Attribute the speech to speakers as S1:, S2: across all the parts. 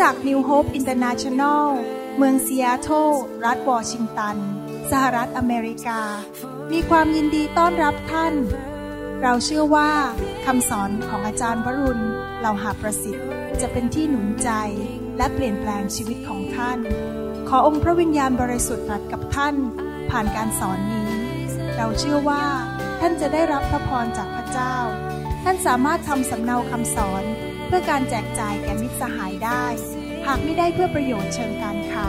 S1: คริสตจักร New Hope International เมืองซีแอตเทิลรัฐวอชิงตัน สหรัฐอเมริกา มีความยินดีต้อนรับท่าน เราเชื่อว่าคำสอนของอาจารย์วรุณเหล่าหาประสิทธิ์จะเป็นที่หนุนใจและเปลี่ยนแปลงชีวิตของท่าน ขอองค์พระวิญญาณบริสุทธิ์ตรัสกับท่านผ่านการสอนนี้ เราเชื่อว่าท่านจะได้รับพระพรจากพระเจ้า ท่านสามารถทำสำเนาคำสอน พื่อการแจกจ่ายแก่มิตรสหายได้ หากไม่ได้เพื่อประโยชน์เชิงการค้า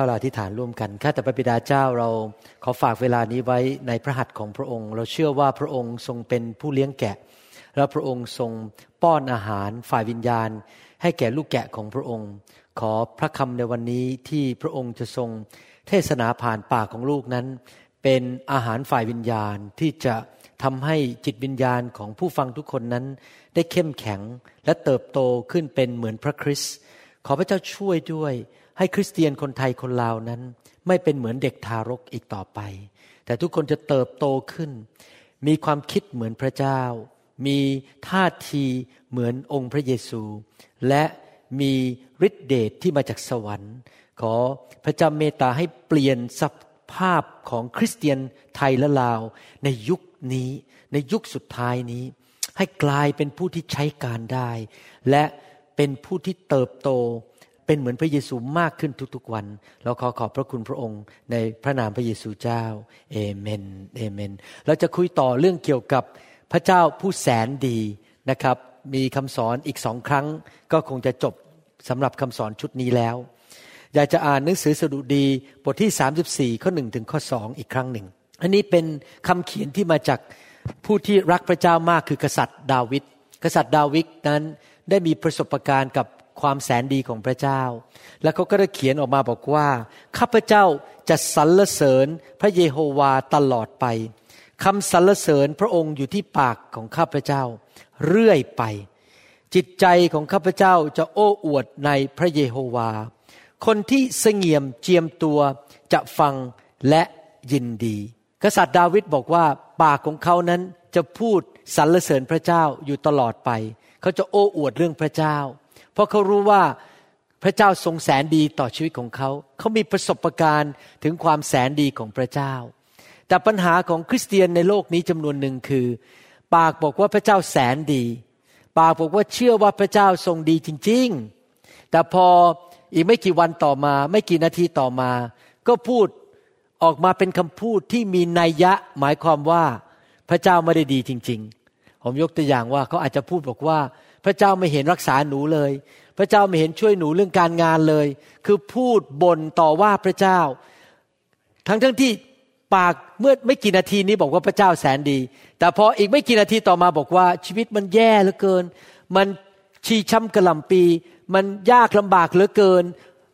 S1: า
S2: เอาล่ะอธิษฐานร่วมกันข้าแต่พระบิดาเจ้าเราขอฝากเวลานี้ไว้ในพระหัตถ์ของพระองค์ เราเชื่อว่าพระองค์ทรงเป็นผู้เลี้ยงแกะ และพระองค์ทรงป้อนอาหารฝ่ายวิญญาณ ให้แก่ลูกแกะของพระองค์ ขอพระคำในวันนี้ที่พระองค์จะทรงเทศนาผ่านปากของลูกนั้น เป็นอาหารฝ่ายวิญญาณที่จะทำให้จิตวิญญาณของผู้ฟังทุกคนนั้น ได้เข้มแข็งและเติบโตขึ้นเป็นเหมือนพระคริสต์ขอพระเจ้าช่วยด้วยให้คริสเตียนคนไทยคนลาวนั้น ไม่เป็นเหมือนเด็กทารกอีกต่อไป แต่ทุกคนจะเติบโตขึ้น มีความคิดเหมือนพระเจ้า มีท่าทีเหมือนองค์พระเยซู และมีฤทธิเดชที่มาจากสวรรค์ ขอพระเจ้าเมตตาให้เปลี่ยนสภาพของคริสเตียนไทยและลาว ในยุคนี้ในยุคสุดท้ายนี้ ให้กลายเป็นผู้ที่ใช้การได้ และเป็นผู้ที่เติบโต เป็นเหมือนพระเยซูมากขึ้นทุกๆวัน เราขอขอบพระคุณพระองค์ในพระนามพระเยซูเจ้าเอเมนเอเมน เราจะคุยต่อเรื่องเกี่ยวกับพระเจ้าผู้แสนดีนะครับ มีคำสอนอีกสองครั้ง ก็คงจะจบสำหรับคำสอนชุดนี้แล้ว อยากจะอ่านหนังสือสดุดีบทที่ 34 ข้อ1ถึงข้อ2อีกครั้งหนึ่ง อันนี้เป็นคำเขียนที่มาจากผู้ที่รักพระเจ้ามากคือกษัตริย์ดาวิด กษัตริย์ดาวิดนั้นได้มีประสบการณ์กับ ความแสนดีของพระเจ้า แล้วเขาก็ได้เขียนออกมาบอกว่า ข้าพเจ้าจะสรรเสริญพระเยโฮวาตลอดไปคำสรรเสริญพระองค์อยู่ที่ปากของข้าพเจ้า เรื่อยไป จิตใจของข้าพเจ้าจะโอ้อวดในพระเยโฮวา คนที่เสงี่ยมเจียมตัวจะฟังและยินดี กษัตริย์ดาวิดบอกว่าปากของเขานั้นจะพูดสรรเสริญพระเจ้าอยู่ตลอดไป เขาจะโอ้อวดเรื่องพระเจ้า ราะเขารู้ว่าพระเจ้าทรงแสนดีต่อชีวิตของเขา เขามีประสบการณ์ถึงความแสนดีของพระเจ้า แต่ปัญหาของคริสเตียนในโลกนี้จำนวนหนึ่งคือ ปากบอกว่าพระเจ้าแสนดี ปากบอกว่าเชื่อว่าพระเจ้าทรงดีจริง ๆ แต่พออีกไม่กี่วันต่อมา ไม่กี่นาทีต่อมา ก็พูดออกมาเป็นคำพูดที่มีนัยยะหมายความว่าพระเจ้าไม่ได้ดีจริง ๆ ผมยกตัวอย่างว่าเขาอาจจะพูดบอกว่า พระเจ้าไม่เห็นรักษาหนูเลย พระเจ้าไม่เห็นช่วยหนูเรื่องการงานเลย คือพูดบ่นต่อว่าพระเจ้า ทั้งทั้งที่ปากเมื่อไม่กี่นาทีนี้บอกว่าพระเจ้าแสนดี แต่พออีกไม่กี่นาทีต่อมาบอกว่าชีวิตมันแย่เหลือเกิน มันชีช้ำกระลำปี มันยากลำบากเหลือเกิน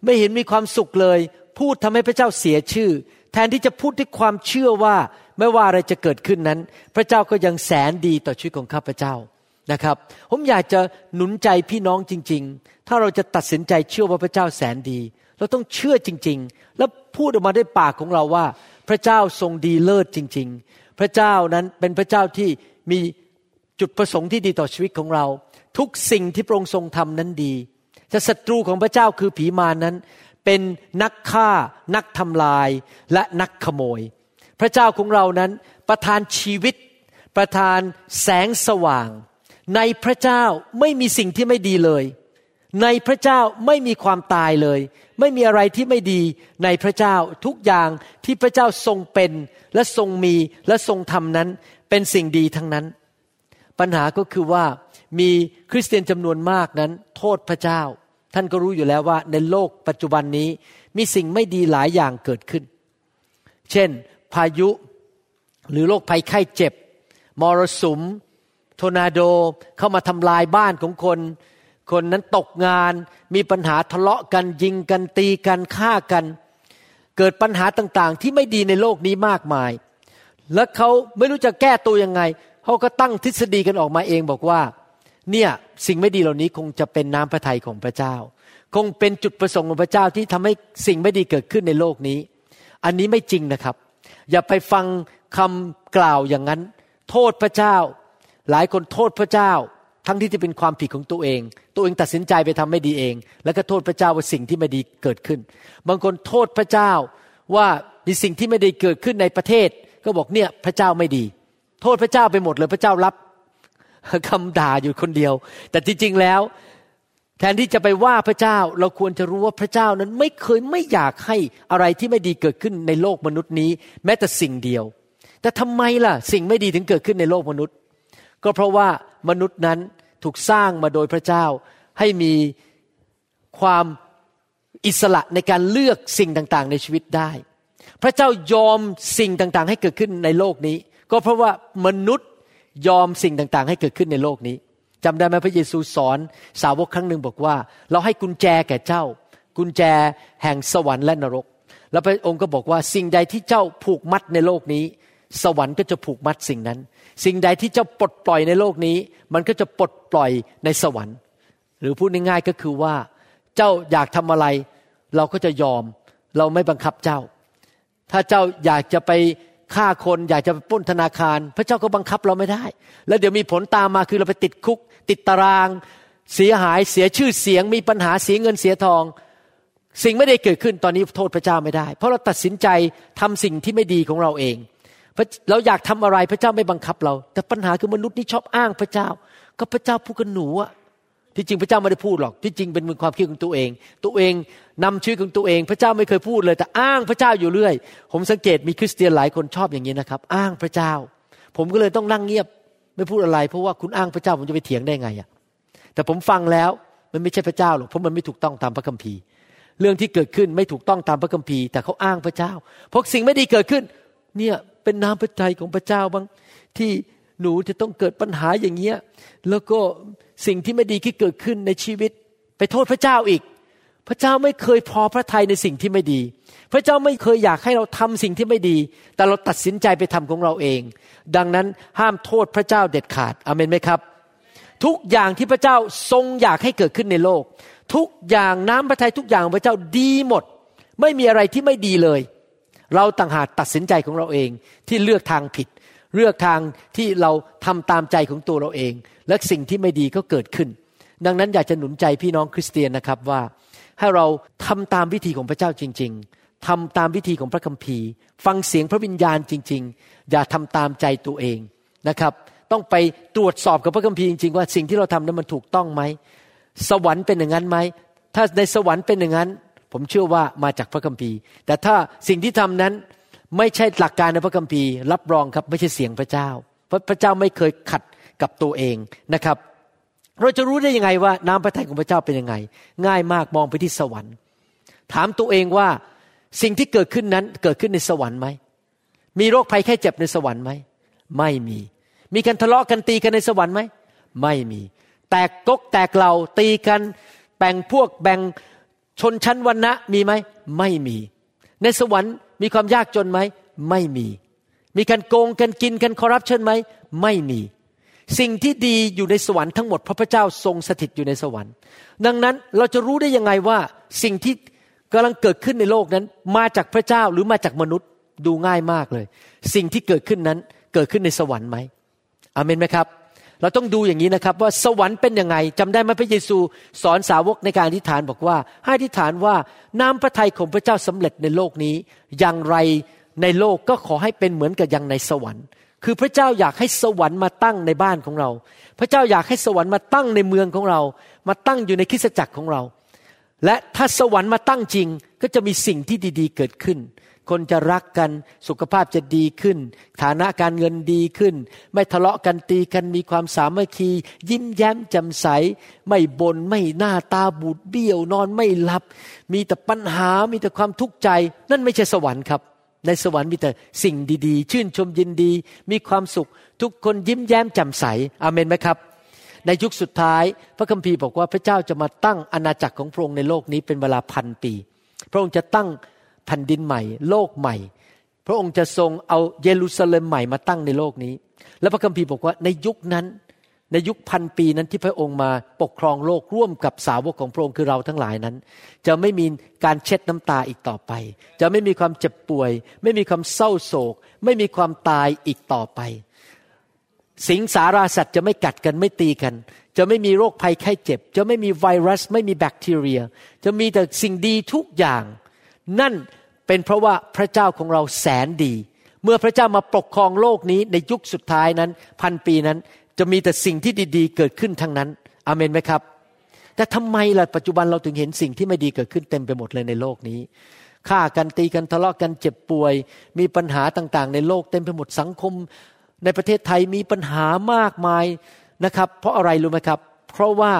S2: ไม่เห็นมีความสุขเลย พูดทำให้พระเจ้าเสียชื่อ แทนที่จะพูดด้วยความเชื่อว่าไม่ว่าอะไรจะเกิดขึ้นนั้น พระเจ้าก็ยังแสนดีต่อชีวิตของข้าพเจ้า นะครับ ผมอยากจะหนุนใจพี่น้องจริง ๆ ถ้าเราจะตัดสินใจเชื่อว่าพระเจ้าแสนดี เราต้องเชื่อจริง ๆ แล้วพูดออกมาด้วยปากของเราว่า พระเจ้าทรงดีเลิศจริง ๆ พระเจ้านั้นเป็นพระเจ้าที่มีจุดประสงค์ที่ดีต่อชีวิตของเรา ทุกสิ่งที่พระองค์ทรงทำนั้นดีแต่ศัตรูของพระเจ้าคือผีมารนนั้น เป็นนักฆ่า นักทำลายและนักขโมย พระเจ้าของเรานั้นประทานชีวิต ประทานแสงสว่าง ในพระเจ้าไม่มีสิ่งที่ไม่ดีเลย ในพระเจ้าไม่มีความตายเลย ไม่มีอะไรที่ไม่ดีในพระเจ้าทุกอย่างที่พระเจ้าทรงเป็นและทรงมีและทรงทำนั้น เป็นสิ่งดีทั้งนั้น ปัญหาก็คือว่ามีคริสเตียนจำนวนมากนั้น โทษพระเจ้า ท่านก็รู้อยู่แล้วว่าในโลกปัจจุบันนี้มีสิ่งไม่ดีหลายอย่างเกิดขึ้น เช่น พายุหรือโรคภัยไข้เจ็บ มรสุม โทนาโดเข้ามาทำลายบ้านของคน คนนั้นตกงานมีปัญหาทะเลาะกันยิงกันตีกันฆ่ากัน เกิดปัญหาต่างๆ ที่ไม่ดีในโลกนี้มากมาย แล้วเขาไม่รู้จะแก้ตัวยังไงเขาก็ตั้งทฤษฎีกันออกมาเองบอกว่า เนี่ยสิ่งไม่ดีเหล่านี้คงจะเป็นน้ำพระทัยของพระเจ้า คงเป็นจุดประสงค์ของพระเจ้าที่ทำให้สิ่งไม่ดีเกิดขึ้นในโลกนี้ อันนี้ไม่จริงนะครับ อย่าไปฟังคำกล่าวอย่างนั้น โทษพระเจ้า หลายคนโทษพระเจ้า ทั้งที่จะเป็นความผิดของตัวเอง ตัวเองตัดสินใจไปทำไม่ดีเอง แล้วก็โทษพระเจ้าว่าสิ่งที่ไม่ดีเกิดขึ้น บางคนโทษพระเจ้าว่ามีสิ่งที่ไม่ดีเกิดขึ้นในประเทศ ก็บอกเนี่ยพระเจ้าไม่ดี โทษพระเจ้าไปหมดเลยพระเจ้ารับคำด่าอยู่คนเดียว แต่จริงๆแล้ว แทนที่จะไปว่าพระเจ้าเราควรจะรู้ว่าพระเจ้านั้นไม่เคยไม่อยากให้อะไรที่ไม่ดีเกิดขึ้นในโลกมนุษย์นี้ แม้แต่สิ่งเดียว แต่ทำไมล่ะ สิ่งไม่ดีถึงเกิดขึ้นในโลกมนุษย์ ก็เพราะว่ามนุษย์นั้นถูกสร้างมาโดยพระเจ้า ให้มีความอิสระในการเลือกสิ่งต่างๆ ในชีวิตได้ พระเจ้ายอมสิ่งต่างๆ ให้เกิดขึ้นในโลกนี้ ก็เพราะว่ามนุษย์ยอมสิ่งต่างๆ ให้เกิดขึ้นในโลกนี้จำได้ไหมพระเยซูสอนสาวกครั้งหนึ่งบอกว่า เราให้กุญแจแก่เจ้า กุญแจแห่งสวรรค์และนรก แล้วพระองค์ก็บอกว่าสิ่งใดที่เจ้าผูกมัดในโลกนี้ สวรรค์ก็จะผูกมัดสิ่งนั้น สิ่งใดที่เจ้าปลดปล่อยในโลกนี้ มันก็จะปลดปล่อยในสวรรค์ หรือพูดง่ายๆก็คือว่า เจ้าอยากทำอะไร เราก็จะยอม เราไม่บังคับเจ้า ถ้าเจ้าอยากจะไปฆ่าคนอยากจะไปป้นธนาคาร พระเจ้าก็บังคับเราไม่ได้ แล้วเดี๋ยวมีผลตามมาคือเราไปติดคุก ติดตาราง เสียหายเสียชื่อเสียง มีปัญหาเสียเงินเสียทอง สิ่งไม่ได้เกิดขึ้นตอนนี้โทษพระเจ้าไม่ได้ เพราะเราตัดสินใจทำสิ่งที่ไม่ดีของเราเอง เราอยากทำอะไรพระเจ้าไม่บังคับเรา แต่ปัญหาคือมนุษย์นี่ชอบอ้างพระเจ้า ก็พระเจ้าพูดกับหนูอะที่จริงพระเจ้าไม่ได้พูดหรอก ที่จริงเป็นมือความคิดของตัวเอง ตัวเองนำชีวิตของตัวเอง พระเจ้าไม่เคยพูดเลย แต่อ้างพระเจ้าอยู่เรื่อย ผมสังเกตมีคริสเตียนหลายคนชอบอย่างนี้นะครับ อ้างพระเจ้า ผมก็เลยต้องนั่งเงียบ ไม่พูดอะไร เพราะว่าคุณอ้างพระเจ้าผมจะไปเถียงได้ไงอะแต่ผมฟังแล้วมันไม่ใช่พระเจ้าหรอกเพราะมันไม่ถูกต้องตามพระคัมภีร์ เรื่องที่เกิดขึ้นไม่ถูกต้องตามพระคัมภีร์ แต่เขาอ้างพระเจ้าเพราะสิ่งไม่ดีเกิดขึ้น เนี่ย เป็นน้ำพระทัยของพระเจ้าบ้างที่หนูจะต้องเกิดปัญหาอย่างเงี้ยแล้วก็สิ่งที่ไม่ดีที่เกิดขึ้นในชีวิต ไปโทษพระเจ้าอีก พระเจ้าไม่เคยพอพระทัยในสิ่งที่ไม่ดี พระเจ้าไม่เคยอยากให้เราทำสิ่งที่ไม่ดี แต่เราตัดสินใจไปทำของเราเอง ดังนั้นห้ามโทษพระเจ้าเด็ดขาดอเมนไหมครับ ทุกอย่างที่พระเจ้าทรงอยากให้เกิดขึ้นในโลก ทุกอย่างน้ำพระทัยทุกอย่างของพระเจ้าดีหมด ไม่มีอะไรที่ไม่ดีเลย เราต่างหากตัดสินใจของเราเองที่เลือกทางผิด เลือกทางที่เราทำตามใจของตัวเราเอง และสิ่งที่ไม่ดีก็เกิดขึ้น ดังนั้นอยากจะหนุนใจพี่น้องคริสเตียนนะครับว่า ให้เราทำตามวิธีของพระเจ้าจริง ๆทำตามวิธีของพระคัมภีร์ ฟังเสียงพระวิญญาณจริง ๆ อย่าทำตามใจตัวเองนะครับ ต้องไปตรวจสอบกับพระคัมภีร์จริงๆว่าสิ่งที่เราทำนั้นมันถูกต้องไหมสวรรค์เป็นอย่างนั้นไหมถ้าในสวรรค์เป็นอย่างนั้น ผมเชื่อว่ามาจากพระคัมภีร์ แต่ถ้าสิ่งที่ทำนั้นไม่ใช่หลักการในพระคัมภีร์ รับรองครับไม่ใช่เสียงพระเจ้า เพราะพระเจ้าไม่เคยขัดกับตัวเองนะครับ เราจะรู้ได้ยังไงว่าน้ำพระทัยของพระเจ้าเป็นยังไง ง่ายมากมองไปที่สวรรค์ ถามตัวเองว่าสิ่งที่เกิดขึ้นนั้นเกิดขึ้นในสวรรค์ไหมมีโรคภัยแค่เจ็บในสวรรค์ไหมไม่มี มีการทะเลาะกันตีกันในสวรรค์ไหมไม่มี แตกกกแตกเหล่าตีกันแบ่งพวกแบ่ง ชนชั้นวรรณะมีไหมไม่มี ในสวรรค์มีความยากจนไหมไม่มี มีการโกงกันกินกันคอร์รัปชันไหมไม่มี สิ่งที่ดีอยู่ในสวรรค์ทั้งหมดพระพเจ้าทรงสถิตอยู่ในสวรรค์ ดังนั้นเราจะรู้ได้ยังไงว่าสิ่งที่กำลังเกิดขึ้นในโลกนั้น มาจากพระเจ้าหรือมาจากมนุษย์ดูง่ายมากเลย สิ่งที่เกิดขึ้นนั้นเกิดขึ้นในสวรรค์ไหมอเมนไหมครับ เราต้องดูอย่างนี้นะครับว่าสวรรค์เป็นยังไงจำได้ไหมพระเยซูสอนสาวกในการอธิษฐานบอกว่า ให้อธิษฐานว่าน้ำพระทัยของพระเจ้าสำเร็จในโลกนี้ อย่างไรในโลกก็ขอให้เป็นเหมือนกับอย่างในสวรรค์ คือพระเจ้าอยากให้สวรรค์มาตั้งในบ้านของเรา พระเจ้าอยากให้สวรรค์มาตั้งในเมืองของเรา มาตั้งอยู่ในคริสตจักรของเรา และถ้าสวรรค์มาตั้งจริงก็จะมีสิ่งที่ดี ๆ เกิดขึ้น คนจะรักกันสุขภาพจะดีขึ้น ฐานะการเงินดีขึ้น ไม่ทะเลาะกันตีกันมีความสามัคคี ยิ้มแย้มแจ่มใส ไม่บน่นไม่หน้าตาบูดเบี้ยวนอนไม่หลับ มีแต่ปัญหามีแต่ความทุกข์ใจ นั่นไม่ใช่สวรรค์ครับ ในสวรรค์มีแต่สิ่งดีๆ ชื่นชมยินดี มีความสุข ทุกคนยิ้มแย้มแจ่มใสอาเมนไหมครับในยุคสุดท้าย พระคัมภีร์บอกว่าพระเจ้าจะมาตั้งอาณาจักรของพระองค์ในโลกนี้เป็นเวลาพันปี พระองค์จะตั้ง แผ่นดินใหม่ โลกใหม่ พระองค์จะทรงเอาเยรูซาเล็มใหม่มาตั้งในโลกนี้ และพระคัมภีร์บอกว่าในยุคนั้น ในยุคพันปีนั้นที่พระองค์มาปกครองโลกร่วมกับสาวกของพระองค์คือเราทั้งหลายนั้น จะไม่มีการเช็ดน้ำตาอีกต่อไป จะไม่มีความเจ็บป่วย ไม่มีความเศร้าโศก ไม่มีความตายอีกต่อไป สิงสาราสัตว์จะไม่กัดกันไม่ตีกันจะไม่มีโรคภัยไข้เจ็บ จะไม่มีไวรัส ไม่มีแบคทีเรีย จะมีแต่สิ่งดีทุกอย่าง นั่นเป็นเพราะว่าพระเจ้าของเราแสนดี เมื่อพระเจ้ามาปกครองโลกนี้ในยุคสุดท้ายนั้น พันปีนั้นจะมีแต่สิ่งที่ดีๆ เกิดขึ้นทั้งนั้นอาเมนไหมครับ แต่ทำไมล่ะปัจจุบันเราถึงเห็นสิ่งที่ไม่ดีเกิดขึ้นเต็มไปหมดเลยในโลกนี้ฆ่ากันตีกันทะเลาะกันเจ็บป่วย มีปัญหาต่างๆ ในโลกเต็มไปหมดสังคม ในประเทศไทยมีปัญหามากมายนะครับ เพราะอะไรรู้ไหมครับ เพราะว่า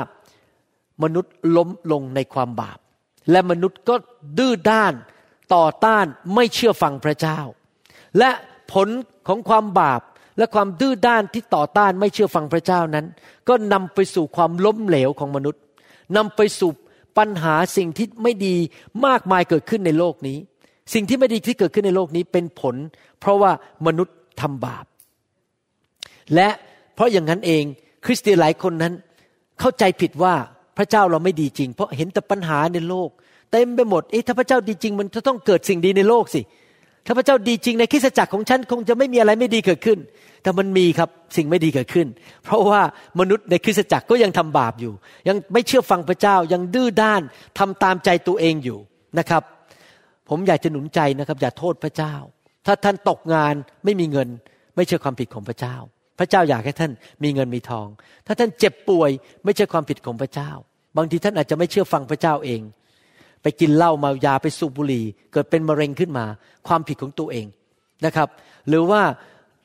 S2: มนุษย์ล้มลงในความบาป และมนุษย์ก็ดื้อด้านต่อต้านไม่เชื่อฟังพระเจ้า และผลของความบาปและความดื้อด้านที่ต่อต้านไม่เชื่อฟังพระเจ้านั้น ก็นำไปสู่ความล้มเหลวของมนุษย์นำไปสู่ปัญหาสิ่งที่ไม่ดีมากมายเกิดขึ้นในโลกนี้ สิ่งที่ไม่ดีที่เกิดขึ้นในโลกนี้เป็นผล เพราะว่ามนุษย์ทำบาป และเพราะอย่างนั้นเองคริสเตียนหลายคนนั้นเข้าใจผิดว่า พระเจ้าเราไม่ดีจริง เพราะเห็นแต่ปัญหาในโลก เต็มไปหมดเอ๊ะถ้าพระเจ้าดีจริง มันจะต้องเกิดสิ่งดีในโลกสิ ถ้าพระเจ้าดีจริงในคริสตจักรของฉันคงจะไม่มีอะไรไม่ดีเกิดขึ้น แต่มันมีครับสิ่งไม่ดีเกิดขึ้น เพราะว่ามนุษย์ในคริสตจักรก็ยังทำบาปอยู่ ยังไม่เชื่อฟังพระเจ้ายังดื้อด้านทำตามใจตัวเองอยู่นะครับ ผมอยากจะหนุนใจนะครับ อย่าโทษพระเจ้า ถ้าท่านตกงานไม่มีเงิน ไม่ใช่ความผิดของพระเจ้า พระเจ้าอยากให้ท่านมีเงินมีทอง ถ้าท่านเจ็บป่วยไม่ใช่ความผิดของพระเจ้า บางทีท่านอาจจะไม่เชื่อฟังพระเจ้าเอง ไปกินเหล้าเมายาไปสูบบุหรี่ เกิดเป็นมะเร็งขึ้นมา ความผิดของตัวเองนะครับ หรือว่า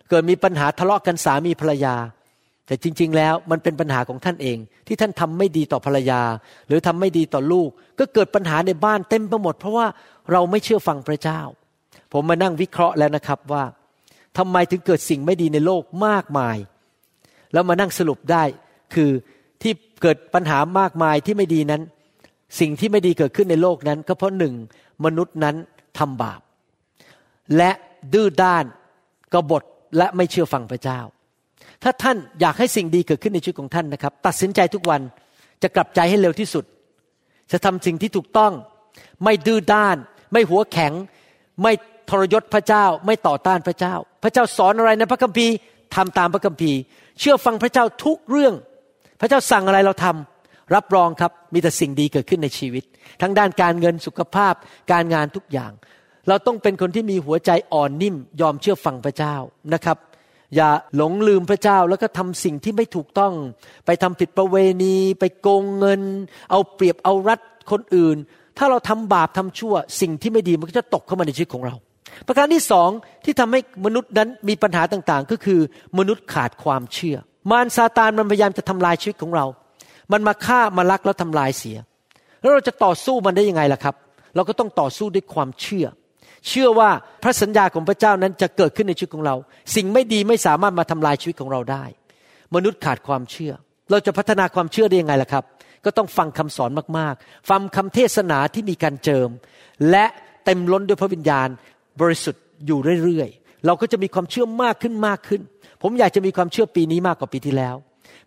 S2: เกิดมีปัญหาทะเลาะกันสามีภรรยา แต่จริง ๆ แล้วมันเป็นปัญหาของท่านเอง ที่ท่านทำไม่ดีต่อภรรยา หรือทำไม่ดีต่อลูก ก็เกิดปัญหาในบ้านเต็มไปหมด เพราะว่าเราไม่เชื่อฟังพระเจ้า ผมมานั่งวิเคราะห์แล้วนะครับว่า ทำไมถึงเกิดสิ่งไม่ดีในโลกมากมาย แล้วมานั่งสรุปได้คือที่เกิดปัญหามากมายที่ไม่ดีนั้น สิ่งที่ไม่ดีเกิดขึ้นในโลกนั้น ก็เพราะหนึ่งมนุษย์นั้นทำบาป และดื้อด้านกบฏและไม่เชื่อฟังพระเจ้า ถ้าท่านอยากให้สิ่งดีเกิดขึ้นในชีวิตของท่านนะครับ ตัดสินใจทุกวันจะกลับใจให้เร็วที่สุด จะทำสิ่งที่ถูกต้อง ไม่ดื้อด้าน ไม่หัวแข็ง ไม่ทรยศพระเจ้า ไม่ต่อต้านพระเจ้า พระเจ้าสอนอะไรในพระคัมภีร์ทำตามพระคัมภีร์ เชื่อฟังพระเจ้าทุกเรื่อง พระเจ้าสั่งอะไรเราทำรับรองครับมีแต่สิ่งดีเกิดขึ้นในชีวิต ทั้งด้านการเงินสุขภาพ การงานทุกอย่าง เราต้องเป็นคนที่มีหัวใจอ่อนนิ่ม ยอมเชื่อฟังพระเจ้านะครับ อย่าหลงลืมพระเจ้าแล้วก็ทำสิ่งที่ไม่ถูกต้อง ไปทำผิดประเวณี ไปโกงเงิน เอาเปรียบเอารัดคนอื่น ถ้าเราทำบาปทำชั่ว สิ่งที่ไม่ดีมันก็จะตกเข้ามาในชีวิตของเรา ประการที่สองที่ทำให้มนุษย์นั้นมีปัญหาต่างๆ ก็คือมนุษย์ขาดความเชื่อ มารซาตานมันพยายามจะทำลายชีวิตของเรา มันมาฆ่ามาลักแล้วทำลายเสีย แล้วเราจะต่อสู้มันได้ยังไงล่ะครับ เราก็ต้องต่อสู้ด้วยความเชื่อ เชื่อว่าพระสัญญาของพระเจ้านั้นจะเกิดขึ้นในชีวิตของเรา สิ่งไม่ดีไม่สามารถมาทำลายชีวิตของเราได้ มนุษย์ขาดความเชื่อ เราจะพัฒนาความเชื่อได้ยังไงล่ะครับ ก็ต้องฟังคำสอนมากๆ ฟังคำเทศนาที่มีการเจิม และเต็มล้นด้วยพระวิญญาณ บริสุทธิ์อยู่เรื่อยๆ เราก็จะมีความเชื่อมากขึ้นมากขึ้น ผมอยากจะมีความเชื่อปีนี้มากกว่าปีที่แล้ว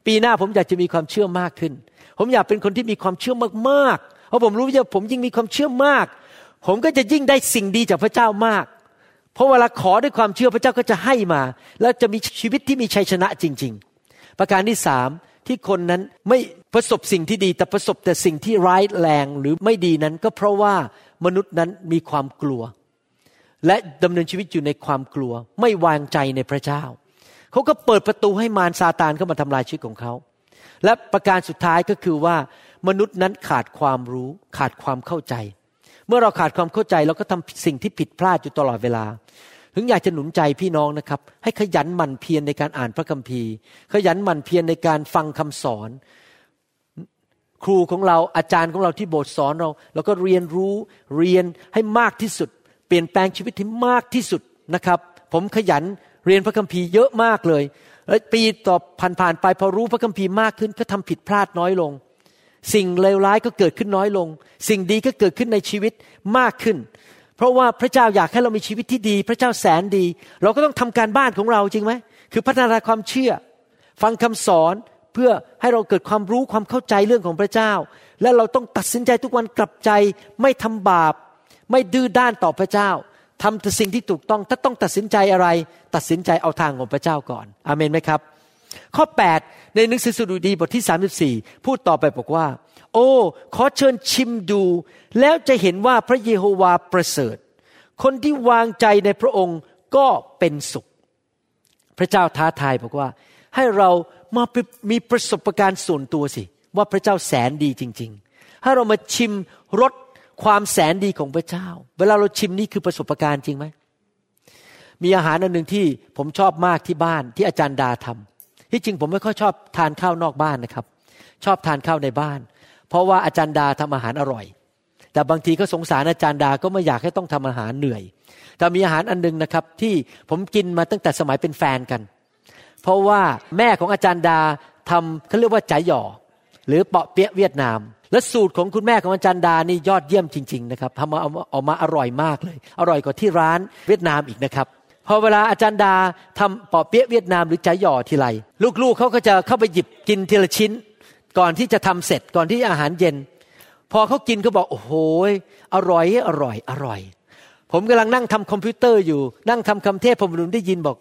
S2: ปีหน้าผมอยากจะมีความเชื่อมากขึ้น ผมอยากเป็นคนที่มีความเชื่อมากๆ เพราะผมรู้ว่าผมยิ่งมีความเชื่อมาก ผมก็จะยิ่งได้สิ่งดีจากพระเจ้ามาก เพราะเวลาขอด้วยความเชื่อพระเจ้าก็จะให้มา แล้วจะมีชีวิตที่มีชัยชนะจริง ๆ ประการที่สามที่คนนั้นไม่ประสบสิ่งที่ดีแต่ประสบแต่สิ่งที่ร้ายแรงหรือไม่ดีนั้นก็เพราะว่ามนุษย์นั้นมีความกลัว และดำเนินชีวิตอยู่ในความกลัว ไม่วางใจในพระเจ้า เขาก็เปิดประตูให้มารซาตานเข้ามาทำลายชีวิตของเขา และประการสุดท้ายก็คือว่ามนุษย์นั้นขาดความรู้ ขาดความเข้าใจ เมื่อเราขาดความเข้าใจเราก็ทำสิ่งที่ผิดพลาดอยู่ตลอดเวลาถึงอยากจะหนุนใจพี่น้องนะครับ ให้ขยันหมั่นเพียรในการอ่านพระคัมภีร์ ขยันหมั่นเพียรในการฟังคำสอน ครูของเราอาจารย์ของเราที่โบสถ์สอนเราเราก็เรียนรู้เรียนให้มากที่สุด เปลี่ยนแปลงชีวิตให้มากที่สุดนะครับ ผมขยันเรียนพระคัมภีร์เยอะมากเลยแล้วปีต่อผ่านๆไปพอรู้พระคัมภีร์มากขึ้นก็ทำผิดพลาดน้อยลง สิ่งเลวร้ายก็เกิดขึ้นน้อยลง สิ่งดีก็เกิดขึ้นในชีวิตมากขึ้น เพราะว่าพระเจ้าอยากให้เรามีชีวิตที่ดี พระเจ้าแสนดี เราก็ต้องทำการบ้านของเราจริงไหมคือพัฒนาความเชื่อ ฟังคำสอนเพื่อให้เราเกิดความรู้ความเข้าใจเรื่องของพระเจ้า และเราต้องตัดสินใจทุกวันกลับใจไม่ทำบาป ไม่ดื้อด้านต่อพระเจ้าทำแต่สิ่งที่ถูกต้องถ้าต้องตัดสินใจอะไร ตัดสินใจเอาทางของพระเจ้าก่อนอาเมนไหมครับ ข้อ 8 ในหนังสือสดุดีบทที่ 34 พูดต่อไปบอกว่า โอ้ขอเชิญชิมดู แล้วจะเห็นว่าพระเยโฮวาประเสริฐ คนที่วางใจในพระองค์ก็เป็นสุข พระเจ้าท้าทายบอกว่า ให้เรามามีประสบการณ์ส่วนตัวสิ ว่าพระเจ้าแสนดีจริง ๆ ให้เรามาชิมรส ความแสนดีของพระเจ้า เวลาเราชิมนี่คือประสบการณ์จริงไหมมีอาหารอันหนึ่งที่ผมชอบมากที่บ้านที่อาจารย์ดาทำที่จริงผมไม่ค่อยชอบทานข้าวนอกบ้านนะครับ ชอบทานข้าวในบ้าน เพราะว่าอาจารย์ดาทำอาหารอร่อย แต่บางทีก็สงสารอาจารย์ดาก็ไม่อยากให้ต้องทำอาหารเหนื่อย แต่มีอาหารอันหนึงนะครับ ที่ผมกินมาตั้งแต่สมัยเป็นแฟนกัน เพราะว่าแม่ของอาจารย์ดาทำเขาเรียกว่าจ่ายหย่อหรือเปาะเปี๊ยะเวียดนาม และสูตรของคุณแม่ของอาจารย์ดานี่ยอดเยี่ยมจริง ๆ นะครับทำมาเอาออกมาอร่อยมากเลย อร่อยกว่าที่ร้านเวียดนามอีกนะครับพอเวลาอาจารย์ดาทำเปาะเปี๊ยะเวียดนามหรือ chả giò ทีไรลูกๆเขาก็จะเข้าไปหยิบกินทีละชิ้น ก่อนที่จะทำเสร็จก่อนที่อาหารเย็น พอเขากินเขาบอกโอ้โหอร่อยอร่อยอร่อย ผมกำลังนั่งทำคอมพิวเตอร์อยู่ นั่งทำคำเทศผมลุได้ยินบอก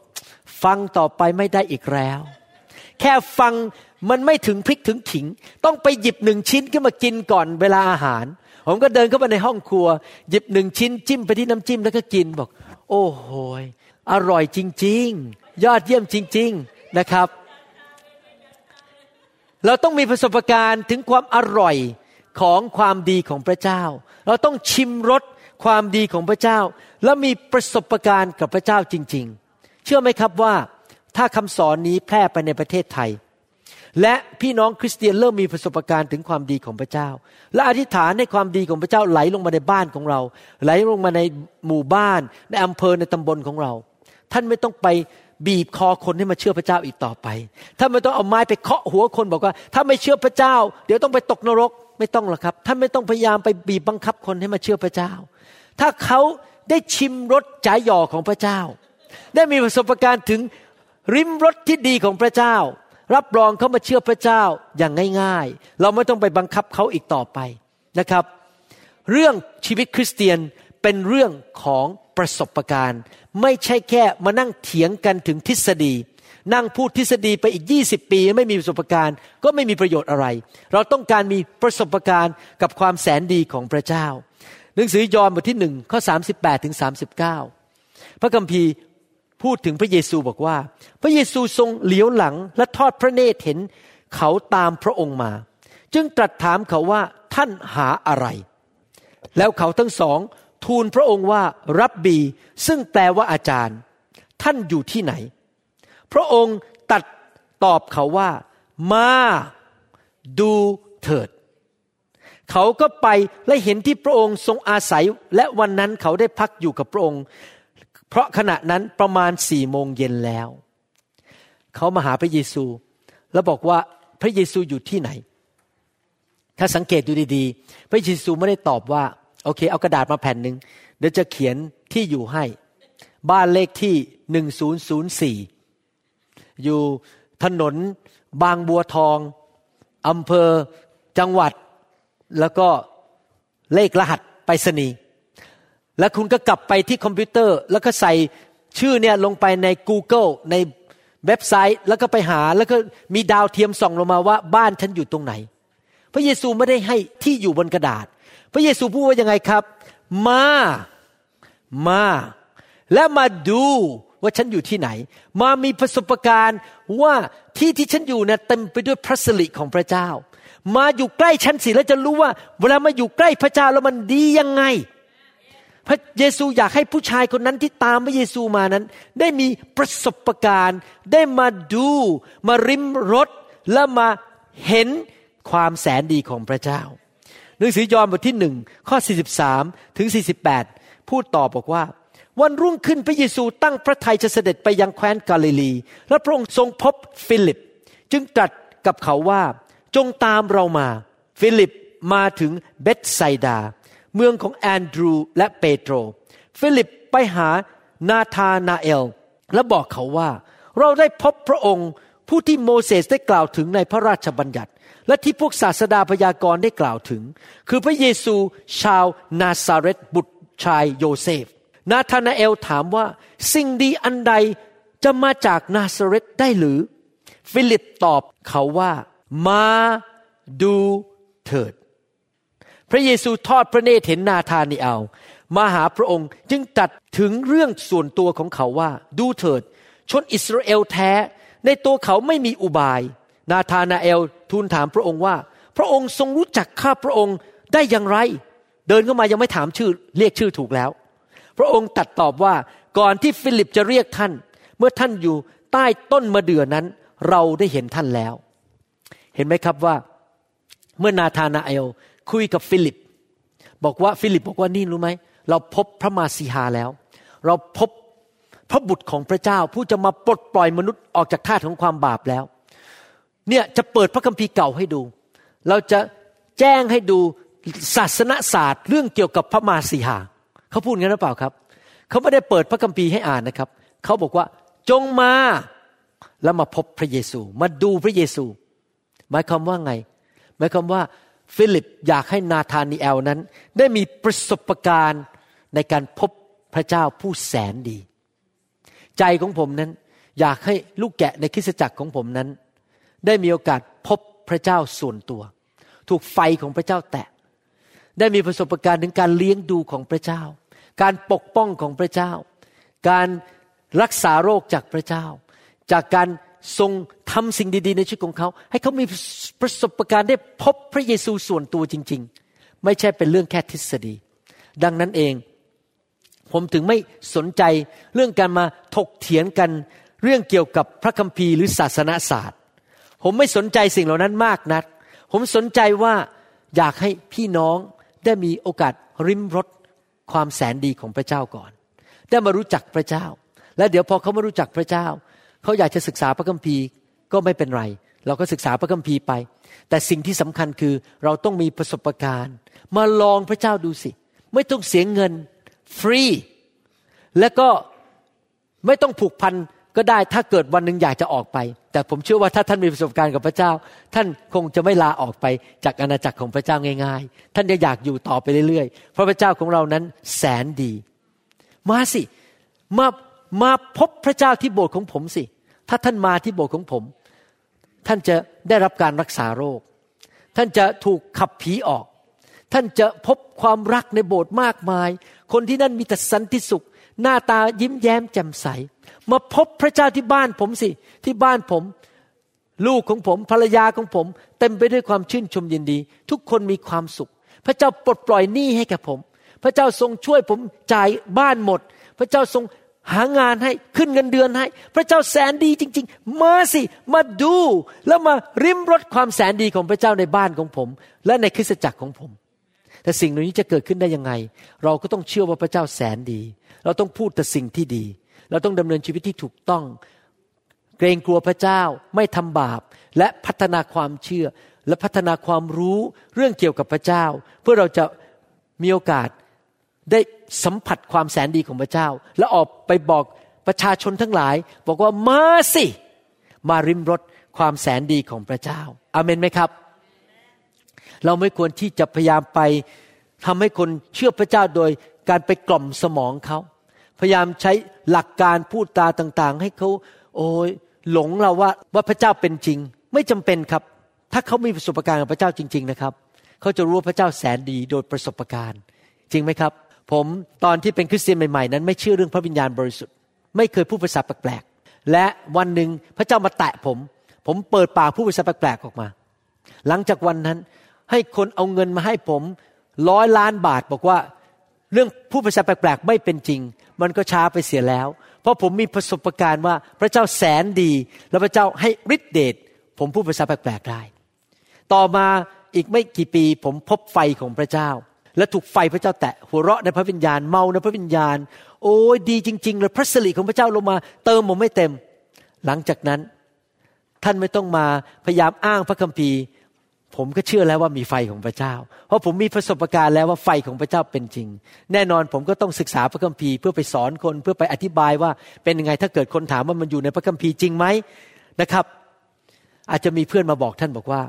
S2: ฟังต่อไปไม่ได้อีกแล้ว แค่ฟัง มันไม่ถึงพริกถึงขิง ต้องไปหยิบหนึ่งชิ้นขึ้นมากินก่อนเวลาอาหาร ผมก็เดินเข้าไปในห้องครัว หยิบหนึ่งชิ้นจิ้มไปที่น้ำจิ้มแล้วก็กินบอก โอ้โหยอร่อยจริง ๆ ยอดเยี่ยมจริง ๆนะครับ เราต้องมีประสบการณ์ถึงความอร่อยของความดีของพระเจ้า เราต้องชิมรสความดีของพระเจ้า แล้วมีประสบการณ์กับพระเจ้าจริง ๆ เชื่อไหมครับว่าถ้าคำสอนนี้แพร่ไปในประเทศไทย และพี่น้องคริสเตียนเริ่มมีประสบการณ์ถึงความดีของพระเจ้า และอธิษฐานให้ความดีของพระเจ้าไหลลงมาในบ้านของเรา ไหลลงมาในหมู่บ้าน ในอำเภอในตำบลของเรา ท่านไม่ต้องไปบีบคอคนให้มาเชื่อพระเจ้าอีกต่อไปท่านไม่ต้องเอาไม้ไปเคาะหัวคนบอกว่า ถ้าไม่เชื่อพระเจ้า เดี๋ยวต้องไปตกนรกไม่ต้องหรอกครับท่านไม่ต้องพยายามไปบีบบังคับคนให้มาเชื่อพระเจ้า ถ้าเขาได้ชิมรสจ่าหย่อของพระเจ้า ได้มีประสบการณ์ถึงริมรสที่ดีของพระเจ้า รับรองเขามาเชื่อพระเจ้าอย่างง่าย ๆ เราไม่ต้องไปบังคับเขาอีกต่อไปนะครับ เรื่องชีวิตคริสเตียนเป็นเรื่องของประสบการณ์ ไม่ใช่แค่มานั่งเถียงกันถึงทฤษฎี นั่งพูดทฤษฎีไปอีก 20 ปี ไม่มีประสบการณ์ก็ไม่มีประโยชน์อะไร เราต้องการมีประสบการณ์กับความแสนดีของพระเจ้า หนังสือยอห์นบทที่หนึ่งข้อ 38ถึง39 พระคัมภีร์ พูดถึงพระเยซูบอกว่า พระเยซูทรงเหลียวหลังและทอดพระเนตรเห็นเขาตามพระองค์มา จึงตรัสถามเขาว่าท่านหาอะไร แล้วเขาทั้งสองทูลพระองค์ว่ารับบีซึ่งแปลว่าอาจารย์ ท่านอยู่ที่ไหน พระองค์ตัดตอบเขาว่า มาดูเถิด เขาก็ไปและเห็นที่พระองค์ทรงอาศัย และวันนั้นเขาได้พักอยู่กับพระองค์ เพราะขณะนั้นประมาณสี่โมงเย็นแล้ว เขามาหาพระเยซู แล้วบอกว่าพระเยซูอยู่ที่ไหน ถ้าสังเกตดูดีๆ พระเยซูไม่ได้ตอบว่า โอเค เอากระดาษมาแผ่นหนึ่งเดี๋ยวจะเขียนที่อยู่ให้ บ้านเลขที่หนึ่งศูนย์ศูนย์สี่อยู่ถนนบางบัวทองอำเภอจังหวัดแล้วก็เลขรหัสไปรษณีย์ แล้วคุณก็กลับไปที่คอมพิวเตอร์ แล้วก็ใส่ชื่อเนี่ยลงไปใน Google ในเว็บไซต์แล้วก็ไปหาแล้วก็มีดาวเทียมส่องลงมาว่าบ้านฉันอยู่ตรงไหน พระเยซูไม่ได้ให้ที่อยู่บนกระดาษ พระเยซูพูดว่ายังไงครับ มามา และมาดูว่าฉันอยู่ที่ไหน มามีประสบการณ์ว่าที่ที่ฉันอยู่เนี่ยเต็มไปด้วยพระสิริของพระเจ้า มาอยู่ใกล้ฉันสิแล้วจะรู้ว่า เวลามาอยู่ใกล้พระเจ้าแล้วมันดียังไง พระเยซูอยากให้ผู้ชายคนนั้นที่ตามพระเยซูมานั้น ได้มีประสบการณ์ ได้มาดู มาลิ้มรสและมาเห็นความแสนดีของพระเจ้า หนังสือยอห์นบทที่หนึ่งข้อ 43 ถึง 48 พูดต่อบอกว่า วันรุ่งขึ้นพระเยซูตั้งพระทัยจะเสด็จไปยังแคว้นกาลิลี และพระองค์ทรงพบฟิลิป จึงตรัสกับเขาว่าจงตามเรามา ฟิลิปมาจากเบธไซดา เมืองของแอนดรูและเปโตร ฟิลิปไปหานาธานาเอล และบอกเขาว่า เราได้พบพระองค์ผู้ที่โมเสสได้กล่าวถึงในพระราชบัญญัติ และที่พวกศาสดาพยากรณ์ได้กล่าวถึง คือพระเยซูชาวนาซาเรตบุตรชายโยเซฟ นาธานาเอลถามว่าสิ่งดีอันใดจะมาจากนาซาเรตได้หรือ ฟิลิปตอบเขาว่า มาดูเถิด พระเยซูทอดพระเนตรเห็นนาธานาเอลมาหาพระองค์จึงตรัสถึงเรื่องส่วนตัวของเขาว่า ดูเถิด ชนอิสราเอลแท้ ในตัวเขาไม่มีอุบาย นาธานาเอลทูลถามพระองค์ว่า พระองค์ทรงรู้จักข้าพระองค์ได้อย่างไร เดินเข้ามายังไม่ถามชื่อ เรียกชื่อถูกแล้ว พระองค์ตรัสตอบว่าก่อนที่ฟิลิปจะเรียกท่าน เมื่อท่านอยู่ใต้ต้นมะเดื่อนั้น เราได้เห็นท่านแล้ว เห็นไหมครับว่า เมื่อนาธานาเอล คุยกับฟิลิป บอกว่าฟิลิปบอกว่านี่รู้ไหมเราพบพระมาซีฮาแล้ว เราพบพระบุตรของพระเจ้าผู้จะมาปลดปล่อยมนุษย์ออกจากทาสของความบาปแล้ว เนี่ยจะเปิดพระคัมภีร์เก่าให้ดู เราจะแจงให้ดูศาสนศาสตร์เรื่องเกี่ยวกับพระมาซีฮาเขาพูดงั้นหรือเปล่าครับ เขาไม่ได้เปิดพระคัมภีร์ให้อ่านนะครับ เขาบอกว่าจงมาแล้วมาพบพระเยซู มาดูพระเยซู หมายความว่าไง หมายความว่า ฟิลิปอยากให้นาธานีแอลนั้น ได้มีประสบการณ์ในการพบพระเจ้าผู้แสนดี ใจของผมนั้น อยากให้ลูกแกะในคริสตจักรของผมนั้น ได้มีโอกาสพบพระเจ้าส่วนตัว ถูกไฟของพระเจ้าแตะ ได้มีประสบการณ์ถึงการเลี้ยงดูของพระเจ้า การปกป้องของพระเจ้า การรักษาโรคจากพระเจ้า จากการ ทรงทำสิ่งดีๆ ในชีวิตของเขา ให้เขามีประสบการณ์ได้พบพระเยซูส่วนตัวจริง ๆ ไม่ใช่เป็นเรื่องแค่ทฤษฎี ดังนั้นเอง ผมถึงไม่สนใจเรื่องการมาถกเถียงกันเรื่องเกี่ยวกับพระคัมภีร์หรือศาสนาศาสตร์ ผมไม่สนใจสิ่งเหล่านั้นมากนัก ผมสนใจว่าอยากให้พี่น้องได้มีโอกาสริมรสความแสนดีของพระเจ้าก่อน ได้มารู้จักพระเจ้า และเดี๋ยวพอเขามารู้จักพระเจ้า เขาอยากจะศึกษาพระคัมภีร์ก็ไม่เป็นไร เราก็ศึกษาพระคัมภีร์ไป แต่สิ่งที่สำคัญคือเราต้องมีประสบการณ์ มาลองพระเจ้าดูสิ ไม่ต้องเสียเงินฟรี แล้วก็ไม่ต้องผูกพันก็ได้ถ้าเกิดวันหนึ่งอยากจะออกไป แต่ผมเชื่อว่าถ้าท่านมีประสบการณ์กับพระเจ้า ท่านคงจะไม่ลาออกไปจากอาณาจักรของพระเจ้าง่าย ๆ ท่านจะอยากอยู่ต่อไปเรื่อยๆ เพราะพระเจ้าของเรานั้นแสนดี มาสิ มา มาพบพระเจ้าที่โบสถ์ของผมสิ ถ้าท่านมาที่โบสถ์ของผม ท่านจะได้รับการรักษาโรค ท่านจะถูกขับผีออก ท่านจะพบความรักในโบสถ์มากมาย คนที่นั่นมีแต่สันติสุข หน้าตายิ้มแย้มแจ่มใส มาพบพระเจ้าที่บ้านผมสิ ที่บ้านผม ลูกของผมภรรยาของผม เต็มไปด้วยความชื่นชมยินดี ทุกคนมีความสุข พระเจ้าปลดปล่อยหนี้ให้แก่ผม พระเจ้าทรงช่วยผมจ่ายบ้านหมด พระเจ้าทรง หางานให้ขึ้นเงินเดือนให้ พระเจ้าแสนดีจริง ๆ มาสิมาดู แล้วมาริมรสความแสนดีของพระเจ้าในบ้านของผม และในคริสตจักรของผม แต่สิ่งเหล่านี้จะเกิดขึ้นได้ยังไง เราก็ต้องเชื่อว่าพระเจ้าแสนดี เราต้องพูดแต่สิ่งที่ดี เราต้องดำเนินชีวิตที่ถูกต้อง เกรงกลัวพระเจ้าไม่ทำบาป และพัฒนาความเชื่อ และพัฒนาความรู้เรื่องเกี่ยวกับพระเจ้า เพื่อเราจะมีโอกาส ได้สัมผัสความแสนดีของพระเจ้า แล้วออกไปบอกประชาชนทั้งหลาย บอกว่ามาสิ มาริมรสความแสนดีของพระเจ้าอาเมนไหมครับ เราไม่ควรที่จะพยายามไปทำให้คนเชื่อพระเจ้าโดยการไปกล่อมสมองเขา พยายามใช้หลักการพูดตาต่างๆ ให้เขาโอ้ยหลงเราว่าว่าพระเจ้าเป็นจริง ไม่จำเป็นครับ ถ้าเขามีประสบการณ์กับพระเจ้าจริง ๆนะครับ เขาจะรู้ว่าพระเจ้าแสนดีโดยประสบการณ์ จริงไหมครับ ผมตอนที่เป็นคริสเตียนใหม่ๆนั้น ไม่เชื่อเรื่องพระวิญญาณบริสุทธิ์ ไม่เคยพูดภาษาแปลกๆและวันหนึ่งพระเจ้ามาแตะผม ผมเปิดปากพูดภาษาแปลกๆออกมา หลังจากวันนั้นให้คนเอาเงินมาให้ผมร้อยล้านบาทบอกว่าเรื่องผู้ภาษาแปลกๆไม่เป็นจริง มันก็ช้าไปเสียแล้ว เพราะผมมีประสบการณ์ว่าพระเจ้าแสนดี แล้วพระเจ้าให้ฤทธิเดชผมพูดภาษาแปลกๆได้ ต่อมาอีกไม่กี่ปีผมพบไฟของพระเจ้า และถูกไฟพระเจ้าแตะหัวเราะในพระวิญญาณเมาในพระวิญญาณ โอ้ยดีจริง ๆ เลยพระสิริของพระเจ้าลงมา เติมผมไม่เต็ม หลังจากนั้น ท่านไม่ต้องมาพยายามอ้างพระคัมภีร์ ผมก็เชื่อแล้วว่ามีไฟของพระเจ้า เพราะผมมีประสบการณ์แล้วว่าไฟของพระเจ้าเป็นจริง แน่นอนผมก็ต้องศึกษาพระคัมภีร์เพื่อไปสอนคนเพื่อไปอธิบายว่าเป็นยังไงถ้าเกิดคนถามว่ามันอยู่ในพระคัมภีร์จริงไหมนะครับ อาจจะมีเพื่อนมาบอกท่านบอกว่า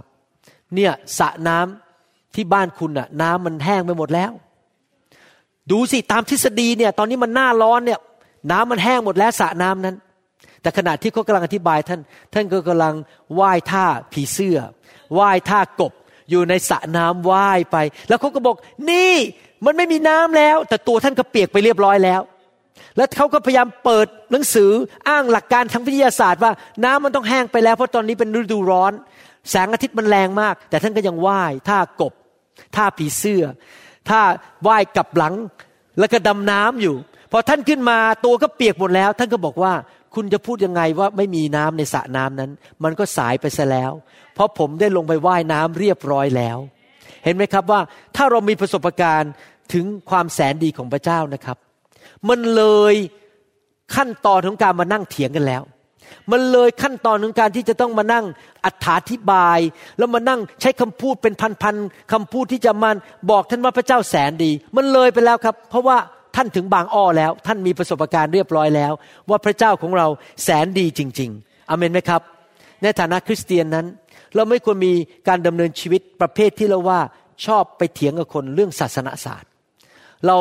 S2: เนี่ยสระน้ำ ที่บ้านคุณน่ะน้ำมันแห้งไปหมดแล้ว ดูสิตามทฤษฎีเนี่ย ตอนนี้มันหน้าร้อนเนี่ย น้ำมันแห้งหมดแล้วสระน้ำนั้น แต่ขณะที่เขากำลังอธิบายท่าน ท่านก็กำลังว่ายท่าผีเสื้อว่ายท่ากบอยู่ในสระน้ำว่ายไป แล้วเขาก็บอก นี่มันไม่มีน้ำแล้ว แต่ตัวท่านก็เปียกไปเรียบร้อยแล้ว แล้วเขาก็พยายามเปิดหนังสืออ้างหลักการทางวิทยาศาสตร์ว่า น้ำมันต้องแห้งไปแล้วเพราะตอนนี้เป็นฤดูร้อน แสงอาทิตย์มันแรงมาก แต่ท่านก็ยังว่ายท่ากบ ท่าผีเสื้อท่าว่ายกลับหลังแล้วก็ดำน้ำอยู่พอท่านขึ้นมาตัวก็เปียกหมดแล้ว ท่านก็บอกว่าคุณจะพูดยังไงว่าไม่มีน้ำในสระน้ำนั้น มันก็สายไปซะแล้ว เพราะผมได้ลงไปว่ายน้ำเรียบร้อยแล้ว เห็นไหมครับว่าถ้าเรามีประสบการณ์ถึงความแสนดีของพระเจ้านะครับ มันเลยขั้นตอนของการมานั่งเถียงกันแล้ว มันเลยขั้นตอนของการที่จะต้องมานั่งอธิบาย แล้วมานั่งใช้คำพูดเป็นพันๆคำพูดที่จะมันบอกท่านว่าพระเจ้าแสนดี มันเลยไปแล้วครับ เพราะว่าท่านถึงบางอ้อแล้ว ท่านมีประสบการณ์เรียบร้อยแล้ว ว่าพระเจ้าของเราแสนดีจริง ๆอเมนไหมครับ ในฐานะคริสเตียนนั้น เราไม่ควรมีการดำเนินชีวิตประเภทที่เราว่าชอบไปเถียงกับคนเรื่องศาสนาศาสตร์ เรา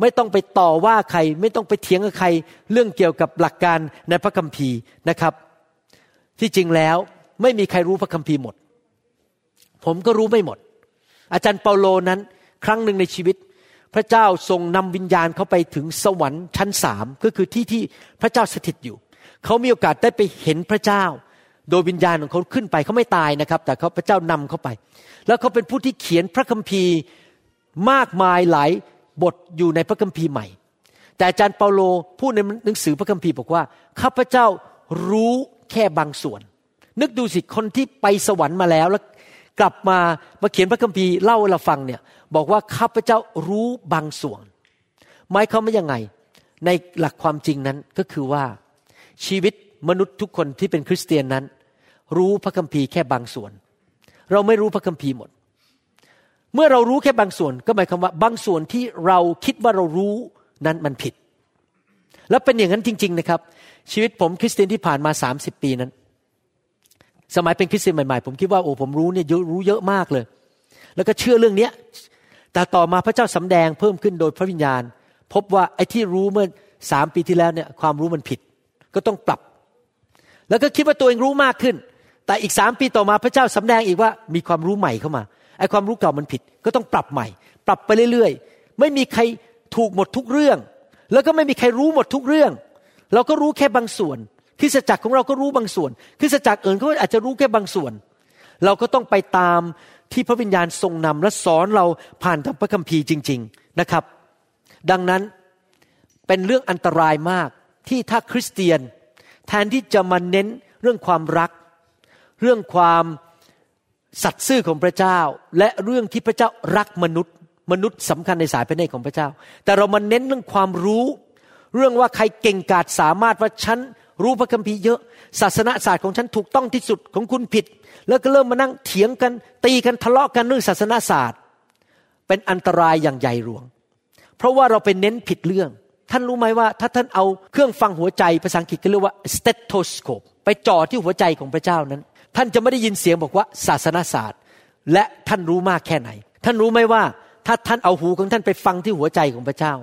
S2: ไม่ต้องไปต่อว่าใคร ไม่ต้องไปเถียงกับใคร เรื่องเกี่ยวกับหลักการในพระคัมภีร์นะครับ ที่จริงแล้วไม่มีใครรู้พระคัมภีร์หมด ผมก็รู้ไม่หมด อาจารย์เปาโลนั้น ครั้งหนึ่งในชีวิต พระเจ้าทรงนำวิญญาณเขาไปถึงสวรรค์ชั้นสามก็คือที่ที่พระเจ้าสถิตอยู่ เขามีโอกาสได้ไปเห็นพระเจ้า โดยวิญญาณของเขาขึ้นไปเขาไม่ตายนะครับ แต่เขาพระเจ้านำเขาไป แล้วเขาเป็นผู้ที่เขียนพระคัมภีร์มากมายหลาย บทอยู่ในพระคัมภีร์ใหม่ แต่อาจารย์เปาโลพูดในหนังสือพระคัมภีร์บอกว่าข้าพเจ้ารู้แค่บางส่วน นึกดูสิคนที่ไปสวรรค์มาแล้วแล้ว กลับมามาเขียนพระคัมภีร์เล่าให้เราฟังเนี่ยบอกว่าข้าพเจ้ารู้บางส่วนหมายเขามว่ายังไง ในหลักความจริงนั้นก็คือว่าชีวิตมนุษย์ทุกคนที่เป็นคริสเตียนนั้น รู้พระคัมภีร์แค่บางส่วน เราไม่รู้พระคัมภีร์หมด เมื่อเรารู้แค่บางส่วนก็หมายความว่า บางส่วนที่เราคิดว่าเรารู้นั้นมันผิด แล้วเป็นอย่างนั้นจริง ๆ นะครับ ชีวิตผมคริสเตียนที่ผ่านมา 30 ปีนั้น สมัยเป็นคริสเตียนใหม่ๆ ผมคิดว่าโอ้ผมรู้เนี่ยรู้เยอะมากเลย แล้วก็เชื่อเรื่องเนี้ยแต่ต่อมาพระเจ้าสำแดงเพิ่มขึ้นโดยพระวิญญาณ พบว่าไอ้ที่รู้เมื่อสามปีที่แล้วเนี่ยความรู้มันผิด ก็ต้องปรับ แล้วก็คิดว่าตัวเองรู้มากขึ้น แต่อีกสามปีต่อมาพระเจ้าสำแดงอีกว่ามีความรู้ใหม่เข้ามา ไอ้ความรู้เก่ามันผิดก็ต้องปรับใหม่ ปรับไปเรื่อยๆ ไม่มีใครถูกหมดทุกเรื่อง แล้วก็ไม่มีใครรู้หมดทุกเรื่อง เราก็รู้แค่บางส่วนคริสตจักรของเราก็รู้บางส่วนคริสตจักรอื่นเขาอาจจะรู้แค่บางส่วน เราก็ต้องไปตามที่พระวิญญาณทรงนำและสอนเราผ่านทางพระคัมภีร์จริง ๆนะครับ ดังนั้นเป็นเรื่องอันตรายมากที่ถ้าคริสเตียน แทนที่จะมาเน้นเรื่องความรัก เรื่องความ สัตย์ซื่อของพระเจ้า และเรื่องที่พระเจ้ารักมนุษย์ มนุษย์สำคัญในสายพระเนตรของพระเจ้า แต่เรามาเน้นเรื่องความรู้ เรื่องว่าใครเก่งกาจสามารถว่าฉันรู้พระคัมภีร์เยอะ ศาสนาศาสตร์ของฉันถูกต้องที่สุดของคุณผิด แล้วก็เริ่มมานั่งเถียงกัน ตีกันทะเลาะกันเรื่องศาสนาศาสตร์ เป็นอันตรายอย่างใหญ่หลวง เพราะว่าเราไปเน้นผิดเรื่อง ท่านรู้ไหมว่าถ้าท่านเอาเครื่องฟังหัวใจภาษาอังกฤษก็เรียกว่า stethoscope ไปจ่อที่หัวใจของพระเจ้านั้น ท่านจะไม่ได้ยินเสียงบอกว่าศาสนาศาสตร์ และท่านรู้มากแค่ไหน ท่านรู้ไหมว่าถ้าท่านเอาหูของท่านไปฟังที่หัวใจของพระเจ้า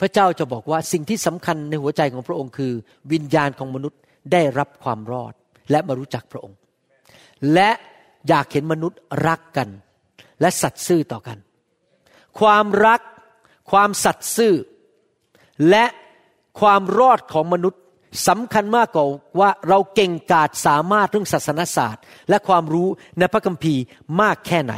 S2: พระเจ้าจะบอกว่าสิ่งที่สำคัญในหัวใจของพระองค์คือ วิญญาณของมนุษย์ได้รับความรอดและมารู้จักพระองค์ และอยากเห็นมนุษย์รักกัน และสัตย์ซื่อต่อกัน ความรัก ความสัตย์ซื่อ และความรอดของมนุษย์ สำคัญมากกว่าว่าเราเก่งกาจสามารถเรื่องศาสนศาสตร์ และความรู้ในพระคัมภีร์มากแค่ไหน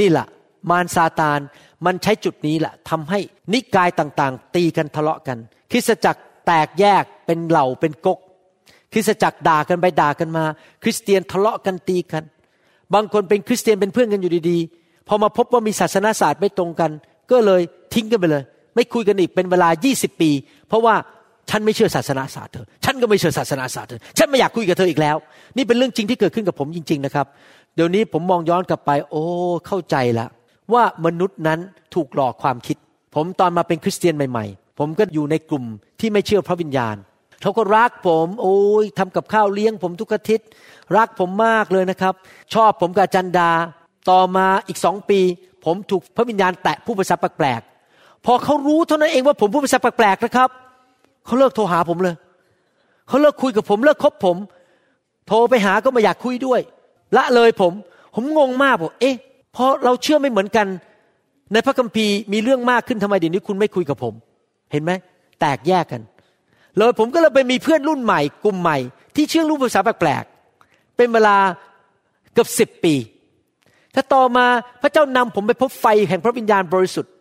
S2: นี่แหละมารซาตานมันใช้จุดนี้แหละทำให้นิกายต่างๆ ตีกันทะเลาะกัน คริสตจักรแตกแยกเป็นเหล่าเป็นกก คริสตจักรด่ากันไปด่ากันมา คริสเตียนทะเลาะกันตีกัน บางคนเป็นคริสเตียนเป็นเพื่อนกันอยู่ดีๆ พอมาพบว่ามีศาสนาศาสตร์ไม่ตรงกัน ก็เลยทิ้งกันไปเลย ไม่คุยกันอีกเป็นเวลา 20 ปี เพราะว่า ฉันไม่เชื่อศาสนาศาสตร์เธอ ฉันก็ไม่เชื่อศาสนาศาสตร์เธอ ฉันไม่อยากคุยกับเธออีกแล้ว นี่เป็นเรื่องจริงที่เกิดขึ้นกับผมจริง ๆ นะครับ เดี๋ยวนี้ผมมองย้อนกลับไป โอ้ เข้าใจละว่ามนุษย์นั้นถูกหลอกความคิด ผมตอนมาเป็นคริสเตียนใหม่ ๆ ผมก็อยู่ในกลุ่มที่ไม่เชื่อพระวิญญาณ เขาก็รักผม โอ้ยทำกับข้าวเลี้ยงผมทุกอาทิตย์ รักผมมากเลยนะครับ ชอบผมกับจันดา ต่อมาอีกสองปี ผมถูกพระวิญญาณแตะผู้ภาษาแปลกๆ พอเขารู้เท่านั้นเองว่าผมผู้ภาษาแปลกๆนะครับ เขาเลิกโทรหาผมเลยเขาเลิกคุยกับผมเลิกคบผม โทรไปหาก็ไม่อยากคุยด้วย ละเลยผม ผมงงมากบอกเอ๊ะพอเราเชื่อไม่เหมือนกัน ในพระคัมภีร์มีเรื่องมากขึ้นทำไมเดี๋ยวนี้คุณไม่คุยกับผม เห็นไหมแตกแยกกัน เลยผมก็เลยไปมีเพื่อนรุ่นใหม่ กลุ่มใหม่ ที่เชื่อรู้ภาษาแปลกๆเป็นเวลาเกือบสิบปี ถ้าต่อมาพระเจ้านำผมไปพบไฟแห่งพระวิญญาณบริสุทธิ์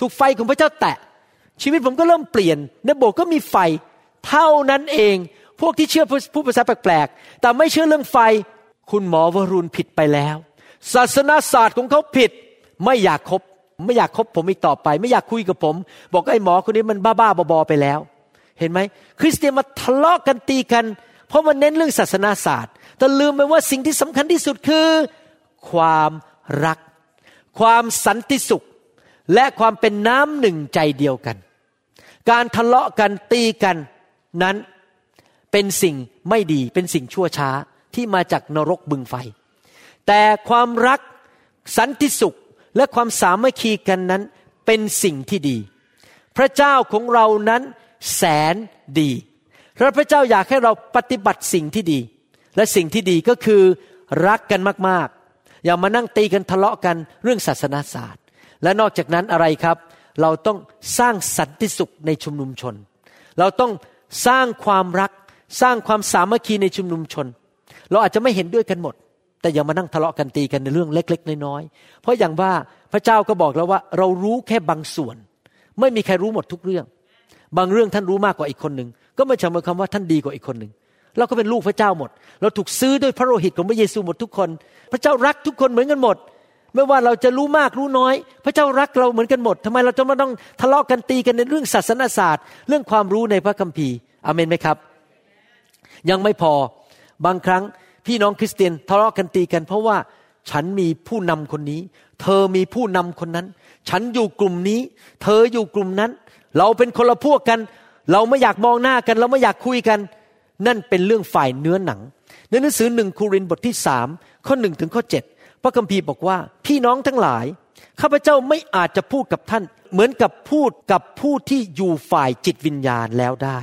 S2: ถูกไฟของพระเจ้าแตะ ชีวิตผมก็เริ่มเปลี่ยนในโบสถ์ก็มีไฟเท่านั้นเอง พวกที่เชื่อผู้ภาษาแปลกๆ แต่ไม่เชื่อเรื่องไฟ คุณหมอวรุณผิดไปแล้ว ศาสนาศาสตร์ของเขาผิด ไม่อยากคบ ไม่อยากคบผมอีกต่อไป ไม่อยากคุยกับผม บอกไอ้หมอคนนี้มันบ้าๆบอๆไปแล้ว เห็นไหม คริสเตียนมาทะเลาะกันตีกัน เพราะมันเน้นเรื่องศาสนาศาสตร์ แต่ลืมไปว่าสิ่งที่สำคัญที่สุดคือ ความรัก ความสันติสุข และความเป็นน้ำหนึ่งใจเดียวกัน การทะเลาะกันตีกันนั้นเป็นสิ่งไม่ดีเป็นสิ่งชั่วช้าที่มาจากนรกบึงไฟ แต่ความรักสันติสุขและความสามัคคีกันนั้นเป็นสิ่งที่ดี พระเจ้าของเรานั้นแสนดีและพระเจ้าอยากให้เราปฏิบัติสิ่งที่ดี และสิ่งที่ดีก็คือรักกันมากๆ อย่ามานั่งตีกันทะเลาะกันเรื่องศาสนาศาสตร์ และนอกจากนั้นอะไรครับ เราต้องสร้างสันติสุขในชุมนุมชน เราต้องสร้างความรัก สร้างความสามัคคีในชุมนุมชน เราอาจจะไม่เห็นด้วยกันหมด แต่อย่ามานั่งทะเลาะกันตีกันในเรื่องเล็ก ๆ น้อยๆเพราะอย่างว่าพระเจ้าก็บอกแล้วว่า เรารู้แค่บางส่วน ไม่มีใครรู้หมดทุกเรื่อง บางเรื่องท่านรู้มากกว่าอีกคนหนึ่งก็ไม่ใช่หมายความว่าท่านดีกว่าอีกคนหนึ่งเราก็เป็นลูกพระเจ้าหมด เราถูกซื้อด้วยพระโลหิตของพระเยซูหมดทุกคน พระเจ้ารักทุกคนเหมือนกันหมด ไม่ว่าเราจะรู้มากรู้น้อย พระเจ้ารักเราเหมือนกันหมดทำไมเราจะมาต้องทะเลาะกันตีกันในเรื่องศาสนาศาสตร์ เรื่องความรู้ในพระคัมภีร์อเมนไหมครับ ยังไม่พอบางครั้งพี่น้องคริสเตียนทะเลาะกันตีกัน เพราะว่าฉันมีผู้นำคนนี้ เธอมีผู้นำคนนั้น ฉันอยู่กลุ่มนี้ เธออยู่กลุ่มนั้น เราเป็นคนละพวกกัน เราไม่อยากมองหน้ากัน เราไม่อยากคุยกัน นั่นเป็นเรื่องฝ่ายเนื้อหนังในหนังสือหนึ่งคูรินบทที่สามข้อหนึ่งถึงข้อเจ็ด พระคัมภีร์บอกว่าพี่น้องทั้งหลาย ข้าพเจ้าไม่อาจจะพูดกับท่าน เหมือนกับพูดกับผู้ที่อยู่ฝ่ายจิตวิญญาณแล้วได้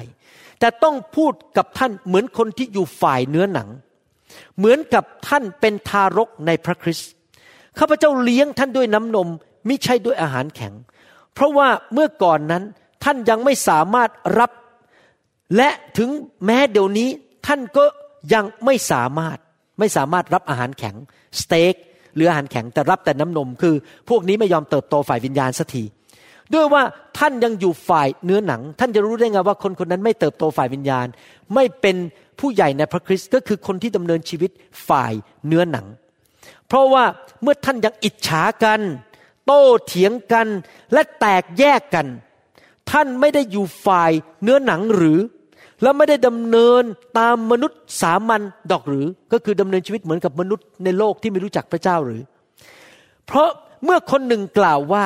S2: แต่ต้องพูดกับท่านเหมือนคนที่อยู่ฝ่ายเนื้อหนัง เหมือนกับท่านเป็นทารกในพระคริสต์ข้าพเจ้าเลี้ยงท่านด้วยน้ำนมมิใช่ด้วยอาหารแข็ง เพราะว่าเมื่อก่อนนั้นท่านยังไม่สามารถรับ และถึงแม้เดี๋ยวนี้ท่านก็ยังไม่สามารถไม่สามารถรับอาหารแข็ง สเต็ก หรืออาหารแข็งแต่รับแต่น้ำนม คือ พวกนี้ไม่ยอมเติบโตฝ่ายวิญญาณสักทีด้วยว่าท่านยังอยู่ฝ่ายเนื้อหนัง ท่านจะรู้ได้ไงว่าคนคนนั้นไม่เติบโตฝ่ายวิญญาณ ไม่เป็นผู้ใหญ่ในพระคริสต์ก็คือคนที่ดำเนินชีวิตฝ่ายเนื้อหนัง เพราะว่าเมื่อท่านยังอิจฉากัน โต้เถียงกันและแตกแยกกัน ท่านไม่ได้อยู่ฝ่ายเนื้อหนังหรือ และไม่ได้ดำเนินตามมนุษย์สามัญดอกหรือ ก็คือดำเนินชีวิตเหมือนกับมนุษย์ในโลกที่ไม่รู้จักพระเจ้าหรือ เพราะเมื่อคนหนึ่งกล่าวว่า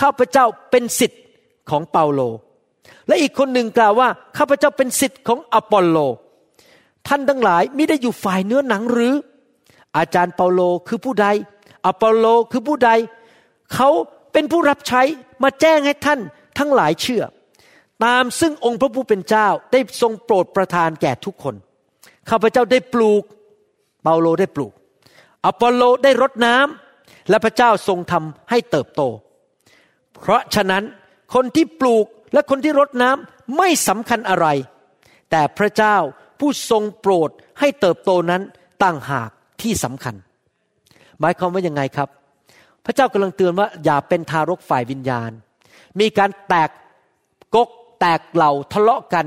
S2: ข้าพเจ้าเป็นสิทธิ์ของเปาโล และอีกคนหนึ่งกล่าวว่าข้าพเจ้าเป็นสิทธิ์ของอปอลโล ท่านทั้งหลายไม่ได้อยู่ฝ่ายเนื้อหนังหรือ อาจารย์เปาโลคือผู้ใด อปอลโลคือผู้ใด เขาเป็นผู้รับใช้มาแจ้งให้ท่านทั้งหลายเชื่อ ตามซึ่งองค์พระผู้เป็นเจ้าได้ทรงโปรดประทานแก่ทุกคน ข้าพเจ้าได้ปลูก เปาโลได้ปลูก อปอลโลได้รดน้ำและพระเจ้าทรงทำให้เติบโต เพราะฉะนั้นคนที่ปลูกและคนที่รดน้ำไม่สำคัญอะไร แต่พระเจ้าผู้ทรงโปรดให้เติบโตนั้นต่างหากที่สำคัญ หมายความว่ายังไงครับ พระเจ้ากำลังเตือนว่าอย่าเป็นทารกฝ่ายวิญญาณ มีการแตกกก แตกเหล่าทะเลาะกัน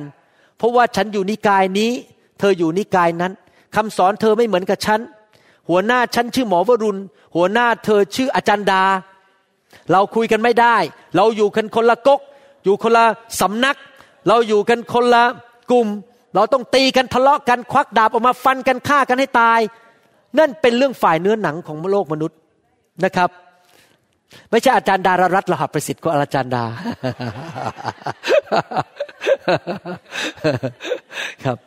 S2: เพราะว่าฉันอยู่นิกายนี้ เธออยู่นิกายนั้นคำสอนเธอไม่เหมือนกับฉัน หัวหน้าฉันชื่อหมอวรุณ หัวหน้าเธอชื่ออาจารย์ดา เราคุยกันไม่ได้ เราอยู่กันคนละกกอยู่คนละสำนัก เราอยู่กันคนละกลุ่ม เราต้องตีกันทะเลาะกันควักดาบออกมาฟันกันฆ่ากันให้ตาย นั่นเป็นเรื่องฝ่ายเนื้อหนังของโลกมนุษย์นะครับ ไม่ใช่อาจารย์ดารารัตน์รหัสประสิทธิ์ก็อาจารย์ดา ครับ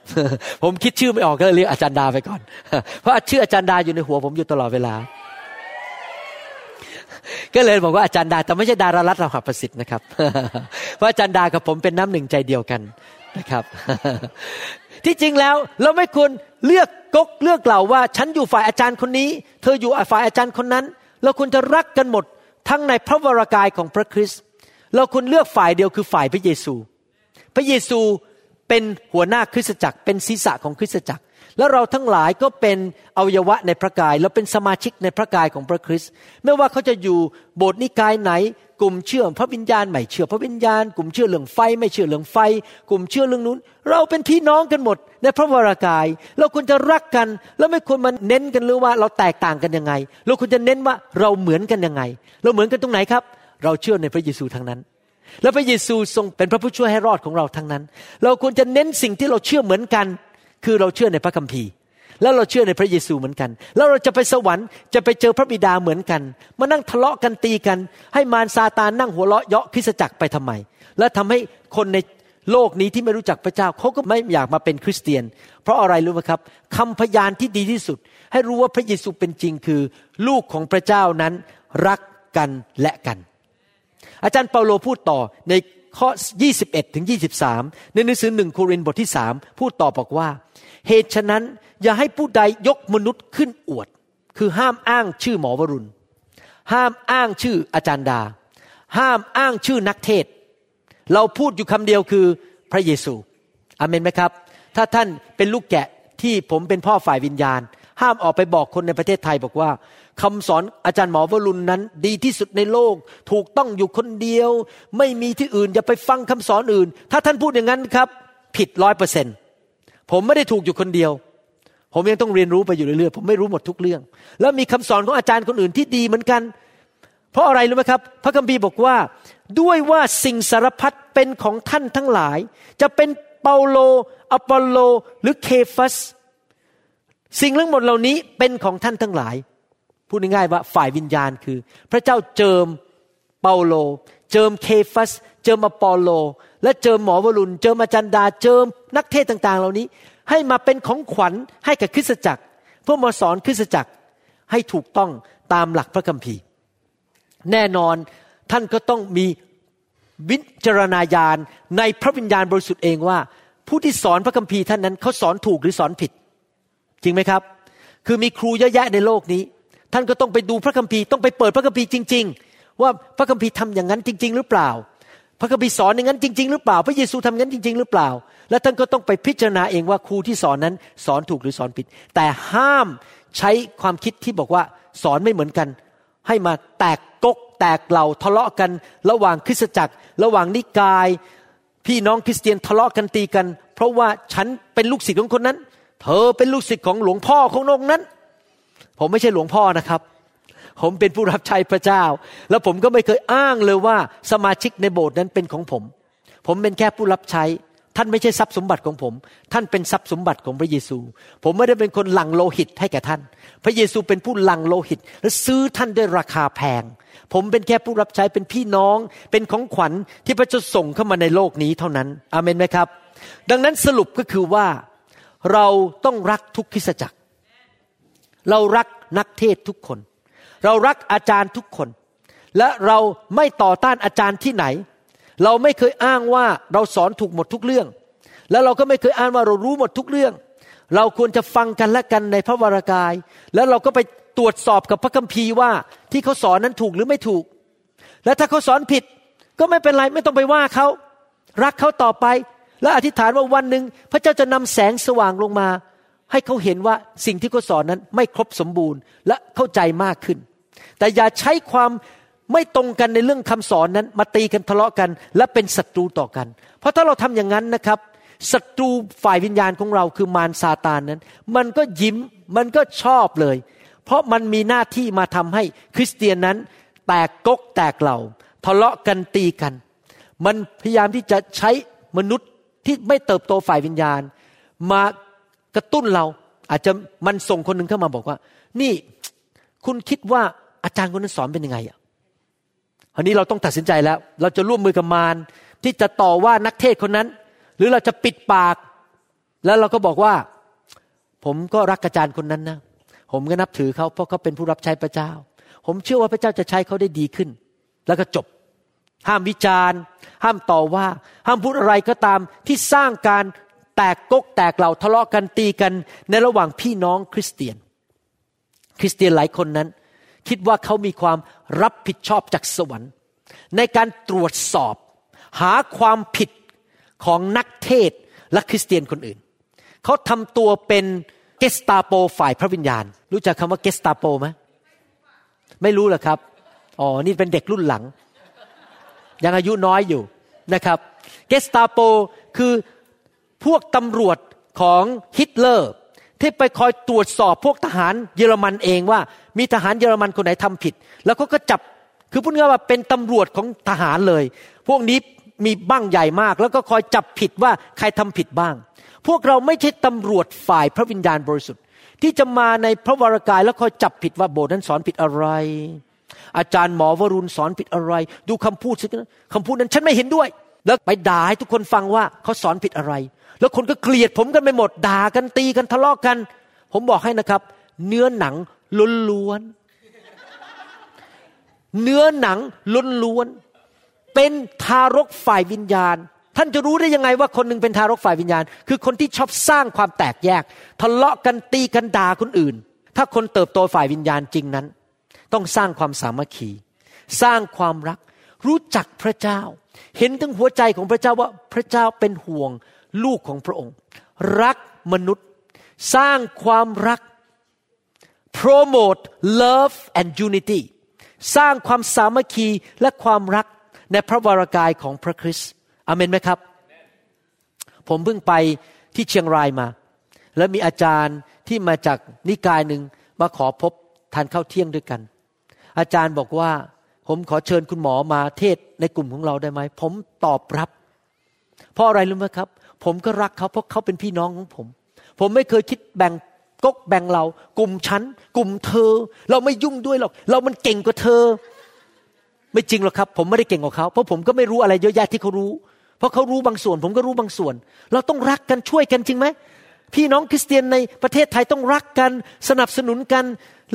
S2: ผมคิดชื่อไม่ออกก็เลยเรียกอาจารย์ดาไปก่อน เพราะชื่ออาจารย์ดาอยู่ในหัวผมอยู่ตลอดเวลา ก็เลยบอกว่าอาจารย์ดา แต่ไม่ใช่ดารารัตน์รหัสประสิทธิ์นะครับ เพราะอาจารย์ดากับผมเป็นน้ำหนึ่งใจเดียวกันนะครับ ที่จริงแล้วเราไม่ควรเลือกกกเลือกเหล่าว่า ฉันอยู่ฝ่ายอาจารย์คนนี้ เธออยู่ฝ่ายอาจารย์คนนั้นเราควรจะรักกันหมด ทั้งในพระวรากายของพระคริสต์เราควรเลือกฝ่ายเดียวคือฝ่ายพระเยซู พระเยซูเป็นหัวหน้าคริสตจักร เป็นศีรษะของคริสตจักร แล้วเราทั้งหลายก็เป็นอวัยวะในพระกาย เราเป็นสมาชิกในพระกายของพระคริสต์ไม่ว่าเขาจะอยู่โบสถ์นิกายไหน กลุ่มเชื่อพระวิญญาณไม่เชื่อพระวิญญาณ กลุ่มเชื่อเรื่องไฟไม่เชื่อเรื่องไฟ กลุ่มเชื่อเรื่องนู้น เราเป็นพี่น้องกันหมดในพระวรากาย เราควรจะรักกัน แล้วไม่ควรมาเน้นกันหรือว่าเราแตกต่างกันยังไง เราควรจะเน้นว่าเราเหมือนกันยังไง เราเหมือนกันตรงไหนครับ เราเชื่อในพระเยซูทั้งนั้น แล้วพระเยซูทรงเป็นพระผู้ช่วยให้รอดของเราทั้งนั้น เราควรจะเน้นสิ่งที่เราเชื่อเหมือนกัน คือเราเชื่อในพระคัมภีร์ แล้วเราเชื่อในพระเยซูเหมือนกัน แล้วเราจะไปสวรรค์จะไปเจอพระบิดาเหมือนกัน มานั่งทะเลาะกันตีกัน ให้มารซาตานนั่งหัวเราะเยาะคริสตจักรไปทำไม และทำให้คนในโลกนี้ที่ไม่รู้จักพระเจ้าเขาก็ไม่อยากมาเป็นคริสเตียน เพราะอะไรรู้ไหมครับคำพยานที่ดีที่สุด ให้รู้ว่าพระเยซูเป็นจริงคือ ลูกของพระเจ้านั้นรักกันและกัน อาจารย์เปาโลพูดต่อในข้อ 21 ถึง 23 ในหนังสือหนึ่งโครินธ์บทที่ 3 พูดต่อบอกว่า เหตุฉะนั้นอย่าให้ผู้ใดยกมนุษย์ขึ้นอวด คือห้ามอ้างชื่อหมอวรุณ ห้ามอ้างชื่ออาจารย์ดา ห้ามอ้างชื่อนักเทศ เราพูดอยู่คำเดียวคือพระเยซูอาเมนไหมครับ ถ้าท่านเป็นลูกแกะที่ผมเป็นพ่อฝ่ายวิญญาณ ห้ามออกไปบอกคนในประเทศไทยบอกว่าคำสอนอาจารย์หมอวรุณนั้น ดีที่สุดในโลก ถูกต้องอยู่คนเดียว ไม่มีที่อื่นอย่าไปฟังคำสอนอื่น ถ้าท่านพูดอย่างนั้นครับ ผิดร้อยเปอร์เซ็นต์ ผมไม่ได้ถูกอยู่คนเดียว ผมยังต้องเรียนรู้ไปอยู่เรื่อยๆผมไม่รู้หมดทุกเรื่อง แล้วมีคำสอนของอาจารย์คนอื่นที่ดีเหมือนกัน เพราะอะไรรู้ไหมครับ พระคัมภีร์บอกว่า ด้วยว่าสิ่งสารพัดเป็นของท่านทั้งหลาย จะเป็นเปาโลอปอลโลหรือเคฟัส สิ่งทั้งหมดเหล่านี้เป็นของท่านทั้งหลาย พูดง่ายๆว่าฝ่ายวิญญาณคือ พระเจ้าเจิมเปาโล เจิมเคฟัส เจิมอปอลโล และเจิมหมอวรุณ เจิมอาจารย์ดา เจิมนักเทศน์ต่าง ๆ เหล่านี้ ให้มาเป็นของขวัญให้กับคริสตจักร เพื่อมาสอนคริสตจักรให้ถูกต้องตามหลักพระคัมภีร์ แน่นอนท่านก็ต้องมีวิจารณญาณในพระวิญญาณบริสุทธิ์เองว่า ผู้ที่สอนพระคัมภีร์ท่านนั้นเขาสอนถูกหรือสอนผิด จริงไหมครับ คือมีครูเยอะแยะในโลกนี้ ท่านก็ต้องไปดูพระคัมภีร์ต้องไปเปิดพระคัมภีร์จริง ๆ ว่าพระคัมภีร์ทำอย่างนั้นจริง ๆ หรือเปล่า พระคัมภีร์สอนอย่างนั้นจริง ๆ หรือเปล่า พระเยซูทำอย่างั้นจริง ๆ หรือเปล่า และท่านก็ต้องไปพิจารณาเองว่าครูที่สอนนั้นสอนถูกหรือสอนผิด แต่ห้ามใช้ความคิดที่บอกว่าสอนไม่เหมือนกัน ให้มาแตกกกแตกเหล่าทะเลาะกันระหว่างคริสตจักร ระหว่างนิกาย พี่น้องคริสเตียนทะเลาะกันตีกัน เพราะว่าฉันเป็นลูกศิษย์ของคนนั้น เธอเป็นลูกศิษย์ของหลวงพ่อขององค์นั้น ผมไม่ใช่หลวงพ่อนะครับ ผมเป็นผู้รับใช้พระเจ้า แล้วผมก็ไม่เคยอ้างเลยว่าสมาชิกในโบสถ์นั้นเป็นของผม ผมเป็นแค่ผู้รับใช้ ท่านไม่ใช่ทรัพย์สมบัติของผม ท่านเป็นทรัพย์สมบัติของพระเยซู ผมไม่ได้เป็นคนหลั่งโลหิตให้แก่ท่าน พระเยซูเป็นผู้หลั่งโลหิต และซื้อท่านด้วยราคาแพง ผมเป็นแค่ผู้รับใช้เป็นพี่น้อง เป็นของขวัญที่พระเจ้าส่งเข้ามาในโลกนี้เท่านั้นอาเมนไหมครับ ดังนั้นสรุปก็คือว่าเราต้องรักทุกคริสจักร เรารักนักเทศทุกคน เรารักอาจารย์ทุกคน และเราไม่ต่อต้านอาจารย์ที่ไหน เราไม่เคยอ้างว่าเราสอนถูกหมดทุกเรื่อง แล้วเราก็ไม่เคยอ้างว่าเรารู้หมดทุกเรื่อง เราควรจะฟังกันและกันในพระวรากาย แล้วเราก็ไปตรวจสอบกับพระคัมภีร์ว่าที่เขาสอนนั้นถูกหรือไม่ถูก และถ้าเขาสอนผิดก็ไม่เป็นไรไม่ต้องไปว่าเขา รักเขาต่อไป และอธิษฐานว่าวันหนึ่งพระเจ้าจะนำแสงสว่างลงมา ให้เขาเห็นว่าสิ่งที่เขาสอนนั้นไม่ครบสมบูรณ์และเข้าใจมากขึ้น แต่อย่าใช้ความไม่ตรงกันในเรื่องคำสอนนั้น มาตีกันทะเลาะกัน และเป็นศัตรูต่อกัน เพราะถ้าเราทำอย่างนั้นนะครับศัตรูฝ่ายวิญญาณของเราคือมารซาตานนั้น มันก็ยิ้มมันก็ชอบเลย เพราะมันมีหน้าที่มาทำให้คริสเตียนนั้น แตกกกแตกเหล่าทะเลาะกันตีกัน มันพยายามที่จะใช้มนุษย์ที่ไม่เติบโตฝ่ายวิญญาณ มากระตุ้นเราอาจจะมันส่งคนหนึ่งเข้ามาบอกว่า นี่ คุณคิดว่าอาจารย์คนนั้นสอนเป็นยังไงอะอันนี้เราต้องตัดสินใจแล้ว เราจะร่วมมือกับมารที่จะต่อว่านักเทศคนนั้น หรือเราจะปิดปาก แล้วเราก็บอกว่า ผมก็รักอาจารย์คนนั้นนะ ผมก็นับถือเขาเพราะเขาเป็นผู้รับใช้พระเจ้า ผมเชื่อว่าพระเจ้าจะใช้เขาได้ดีขึ้น แล้วก็จบ ห้ามวิจารณ์ ห้ามต่อว่า ห้ามพูดอะไรก็ตามที่สร้างการแตกกกแตกเหล่าทะเลาะกันตีกันในระหว่างพี่น้องคริสเตียน คริสเตียนหลายคนนั้น คิดว่าเขามีความรับผิดชอบจากสวรรค์ ในการตรวจสอบ หาความผิดของนักเทศและคริสเตียนคนอื่น เขาทำตัวเป็นเกสตาโปฝ่ายพระวิญญาณ รู้จักคำว่าเกสตาโปไหมไม่รู้หรอครับอ๋อนี่เป็นเด็กรุ่นหลัง ยังอายุน้อยอยู่นะครับ เกสตาโปคือพวกตำรวจของฮิตเลอร์ ที่ไปคอยตรวจสอบพวกทหารเยอรมันเองว่า มีทหารเยอรมันคนไหนทำผิด แล้วเขาก็จับคือพูดง่ายๆว่าเป็นตำรวจของทหารเลย พวกนี้มีบ้างใหญ่มาก แล้วก็คอยจับผิดว่าใครทำผิดบ้าง พวกเราไม่ใช่ตำรวจฝ่ายพระวิญญาณบริสุทธิ์ ที่จะมาในพระวรากายแล้วคอยจับผิดว่าโบสถ์นั้นสอนผิดอะไร อาจารย์หมอวรุณสอนผิดอะไร ดูคำพูดสิคำพูดนั้นฉันไม่เห็นด้วย แล้วไปด่าให้ทุกคนฟังว่าเขาสอนผิดอะไร แล้วคนก็เกลียดผมกันไปหมดด่ากันตีกันทะเลาะกัน ผมบอกให้นะครับ เนื้อหนังล้วนๆเนื้อหนังล้วนๆเป็นทารกฝ่ายวิญญาณ ท่านจะรู้ได้ยังไงว่าคนหนึงเป็นทารกฝ่ายวิญญาณ คือคนที่ชอบสร้างความแตกแยก ทะเลาะกันตีกันด่าคนอื่น ถ้าคนเติบโตฝ่ายวิญญาณจริงนั้น ต้องสร้างความสามัคคี สร้างความรัก รู้จักพระเจ้า เห็นถึงหัวใจของพระเจ้าว่าพระเจ้าเป็นห่วง ลูกของพระองค์ รักมนุษย์ สร้างความรัก promote love and unity สร้างความสามัคคีและความรักในพระวรากายของพระคริสต์อเมนไหมครับ ผมเพิ่งไปที่เชียงรายมา แล้วมีอาจารย์ที่มาจากนิกายหนึ่งมาขอพบทานข้าวเที่ยงด้วยกัน อาจารย์บอกว่าผมขอเชิญคุณหมอมาเทศในกลุ่มของเราได้ไหม ผมตอบรับ เพราะอะไรรู้ไหมครับ ผมก็รักเขาเพราะเขาเป็นพี่น้องของผม ผมไม่เคยคิดแบ่งกกแบ่งเรา กลุ่มฉัน กลุ่มเธอ เราไม่ยุ่งด้วยหรอก เรามันเก่งกว่าเธอ ไม่จริงหรอกครับ ผมไม่ได้เก่งกว่าเขา เพราะผมก็ไม่รู้อะไรเยอะแยะที่เขารู้ เพราะเขารู้บางส่วน ผมก็รู้บางส่วน เราต้องรักกันช่วยกันจริงไหมพี่น้องคริสเตียนในประเทศไทยต้องรักกัน สนับสนุนกัน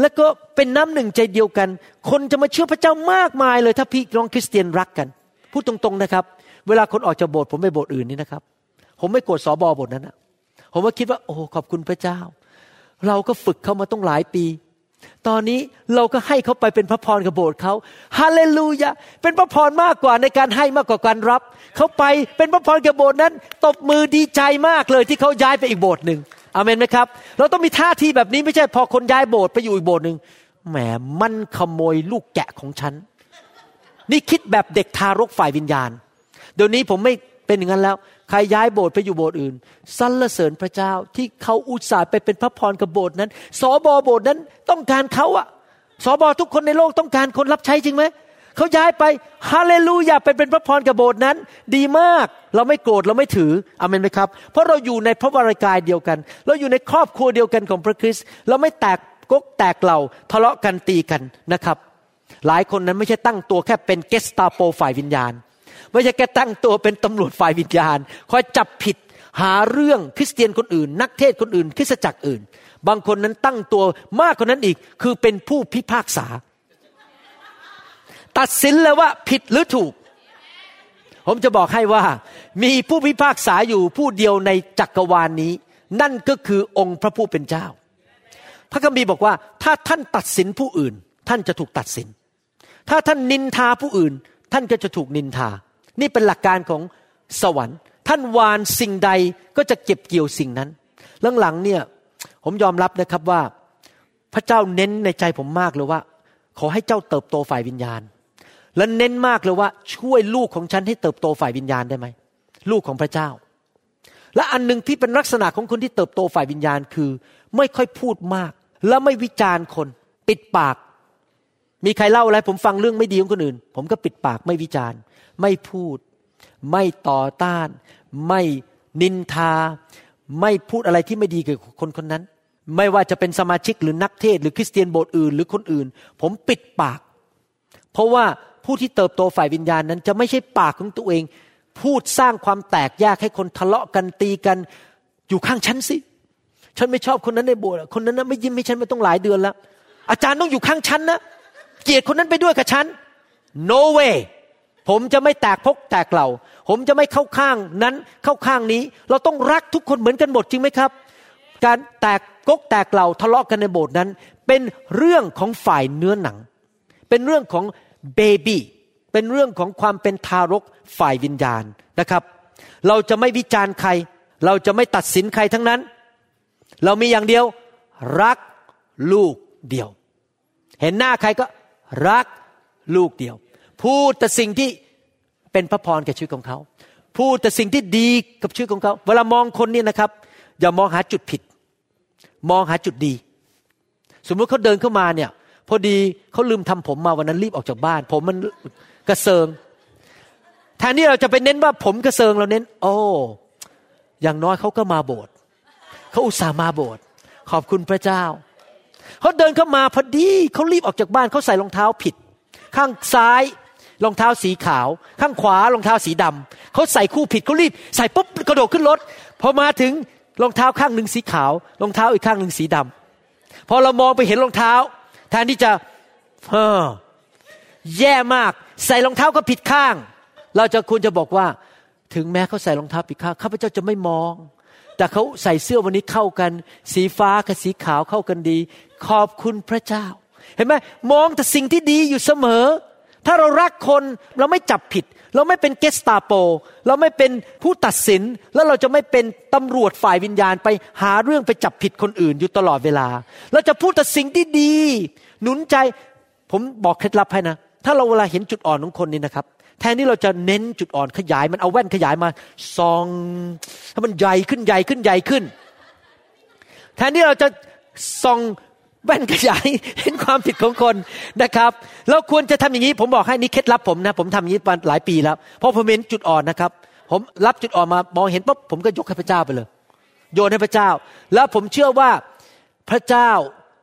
S2: แล้วก็เป็นน้ำหนึ่งใจเดียวกัน คนจะมาเชื่อพระเจ้ามากมายเลย ถ้าพี่น้องคริสเตียนรักกัน พูดตรงๆนะครับ เวลาคนออกจากโบสถ์ผมไปโบสถ์อื่นนี่นะครับ ผมไม่โกรธสอบอบทนั้นนะผมว่าคิดว่า โอ้ขอบคุณพระเจ้า เราก็ฝึกเขามาต้องหลายปี ตอนนี้เราก็ให้เขาไปเป็นพระพรกับโบสถ์เขาฮาเลลูยาเป็นพระพรมากกว่าในการให้มากกว่าการรับเขาไปเป็นพระพรกับโบสถ์นั้น ตบมือดีใจมากเลยที่เขาย้ายไปอีกโบสถ์หนึ่งอเมนไหมครับ เราต้องมีท่าทีแบบนี้ไม่ใช่พอคนย้ายโบสถ์ไปอยู่อีกโบสถ์หนึ่งแหมมันขโมยลูกแกะของฉัน นี่คิดแบบเด็กทารกฝ่ายวิญญาณ เดี๋ยวนี้ผมไม่เป็นอย่างนั้นแล้ว ใครย้ายโบสถ์ไปอยู่โบสถ์อื่นสรรเสริญพระเจ้าที่เขาอุตส่าห์ไปเป็นพระพรกับโบสถ์นั้น สอบอโบสถ์นั้นต้องการเขาอะสอบอทุกคนในโลกต้องการคนรับใช้จริงไหมเขาย้ายไปฮาเลลูยาไปเป็นพระพรกับโบสถ์นั้น ดีมากเราไม่โกรธเราไม่ถืออเมนไหมครับ เพราะเราอยู่ในพระวรากายเดียวกัน เราอยู่ในครอบครัวเดียวกันของพระคริสต์เราไม่แตกกกแตกเหล่าทะเลาะกันตีกันนะครับ หลายคนนั้นไม่ใช่ตั้งตัวแค่เป็นเกสตาโปฝ่ายวิญญาณ ไม่ใช่แค่ตั้งตัวเป็นตำรวจฝ่ายวิญญาณ คอยจับผิดหาเรื่องคริสเตียนคนอื่น นักเทศคนอื่น คริสตจักรอื่น บางคนนั้นตั้งตัวมากกว่านั้นอีก คือเป็นผู้พิพากษา ตัดสินเลยว่าผิดหรือถูก ผมจะบอกให้ว่า มีผู้พิพากษาอยู่ผู้เดียวในจักรวาลนนี้ นั่นก็คือองค์พระผู้เป็นเจ้า พระคัมภีร์บอกว่า ถ้าท่านตัดสินผู้อื่น ท่านจะถูกตัดสิน ถ้าท่านนินทาผู้อื่น ท่านก็จะถูกนินทา นี่เป็นหลักการของสวรรค์ ท่านวานสิ่งใดก็จะเก็บเกี่ยวสิ่งนั้นหลังๆเนี่ยผมยอมรับนะครับว่า พระเจ้าเน้นในใจผมมากเลยว่า ขอให้เจ้าเติบโตฝ่ายวิญญาณ และเน้นมากเลยว่าช่วยลูกของฉันให้เติบโตฝ่ายวิญญาณได้ไหมลูกของพระเจ้า และอันหนึ่งที่เป็นลักษณะของคนที่เติบโตฝ่ายวิญญาณคือ ไม่ค่อยพูดมาก และไม่วิจารณ์คน ปิดปาก มีใครเล่าอะไร ผมฟังเรื่องไม่ดีของคนอื่น ผมก็ปิดปากไม่วิจารณ์ ไม่พูด ไม่ต่อต้าน ไม่นินทา ไม่พูดอะไรที่ไม่ดีเกี่ยวกับคนคนนั้น ไม่ว่าจะเป็นสมาชิกหรือนักเทศ หรือคริสเตียนโบสถ์อื่น หรือคนอื่น ผมปิดปาก เพราะว่าผู้ที่เติบโตฝ่ายวิญญาณนั้น จะไม่ใช่ปากของตัวเอง พูดสร้างความแตกแยกให้คนทะเลาะกันตีกันอยู่ข้างฉันสิฉันไม่ชอบคนนั้นในโบสถ์คนนั้นนะไม่ยิ้มให้ฉันมาต้องหลายเดือนแล้วอาจารย์ต้องอยู่ข้างฉันนะ เกลียดคนนั้นไปด้วยกับฉัน no way ผมจะไม่แตกพกแตกเหล่า ผมจะไม่เข้าข้างนั้นเข้าข้างนี้ เราต้องรักทุกคนเหมือนกันหมดจริงไหมครับ การแตกกกแตกเหล่าทะเลาะกันในโบสถ์นั้น เป็นเรื่องของฝ่ายเนื้อหนัง เป็นเรื่องของเบบี้เป็นเรื่องของความเป็นทารกฝ่ายวิญญาณนะครับ เราจะไม่วิจารณ์ใคร เราจะไม่ตัดสินใครทั้งนั้น เรามีอย่างเดียวรักลูกเดียว เห็นหน้าใครก็ รักลูกเดียว พูดแต่สิ่งที่เป็นพระพรแก่ชีวิตของเขา พูดแต่สิ่งที่ดีกับชีวิตของเขา เวลามองคนนี่นะครับ อย่ามองหาจุดผิด มองหาจุดดี สมมติเขาเดินเข้ามาเนี่ย พอดีเขาลืมทำผมมาวันนั้นรีบออกจากบ้าน ผมมันกระเซิงแทนที่เราจะไปเน้นว่าผมกระเซิงเราเน้น โอ้อย่างน้อยเขาก็มาโบสถ์เขาอุตส่าห์มาโบสถ์ขอบคุณพระเจ้า เขาเดินเข้ามาพอดีเขารีบออกจากบ้านเขาใส่รองเท้าผิด ข้างซ้ายรองเท้าสีขาว ข้างขวารองเท้าสีดำเขาใส่คู่ผิดเขารีบ ใส่ปุ๊บกระโดดขึ้นรถพอมาถึงรองเท้าข้างหนึ่งสีขาวรองเท้าอีกข้างหนึ่งสีดำพอเรามองไปเห็นรองเท้า แทนที่จะเออแย่มาก ใส่รองเท้าก็ผิดข้าง เราจะควรจะบอกว่า ถึงแม้เขาใส่รองเท้าผิดข้างข้าพเจ้าจะไม่มอง แต่เขาใส่เสื้อวันนี้เข้ากัน สีฟ้ากับสีขาวเข้ากันดี ขอบคุณพระเจ้า เห็นไหมมองแต่สิ่งที่ดีอยู่เสมอ ถ้าเรารักคนเราไม่จับผิด เราไม่เป็นเกสตาโป เราไม่เป็นผู้ตัดสิน แล้วเราจะไม่เป็นตำรวจฝ่ายวิญญาณไปหาเรื่องไปจับผิดคนอื่นอยู่ตลอดเวลา เราจะพูดแต่สิ่งที่ดี หนุนใจผมบอกเคล็ดลับให้นะ ถ้าเราเวลาเห็นจุดอ่อนของคนนี้นะครับ แทนที่เราจะเน้นจุดอ่อนขยายมันเอาแว่นขยายมาส่องให้มันใหญ่ขึ้นใหญ่ขึ้นใหญ่ขึ้น แทนที่เราจะส่องแว่นขยายเห็นความผิดของคนนะครับ เราควรจะทำอย่างนี้ ผมบอกให้นี่เคล็ดลับผมนะ ผมทำอย่างนี้มาหลายปีแล้วเพราะผมเห็นจุดอ่อนนะครับ ผมรับจุดอ่อนมามองเห็นปุ๊บผมก็ยกให้พระเจ้าไปเลย โยนให้พระเจ้า แล้วผมเชื่อว่าพระเจ้า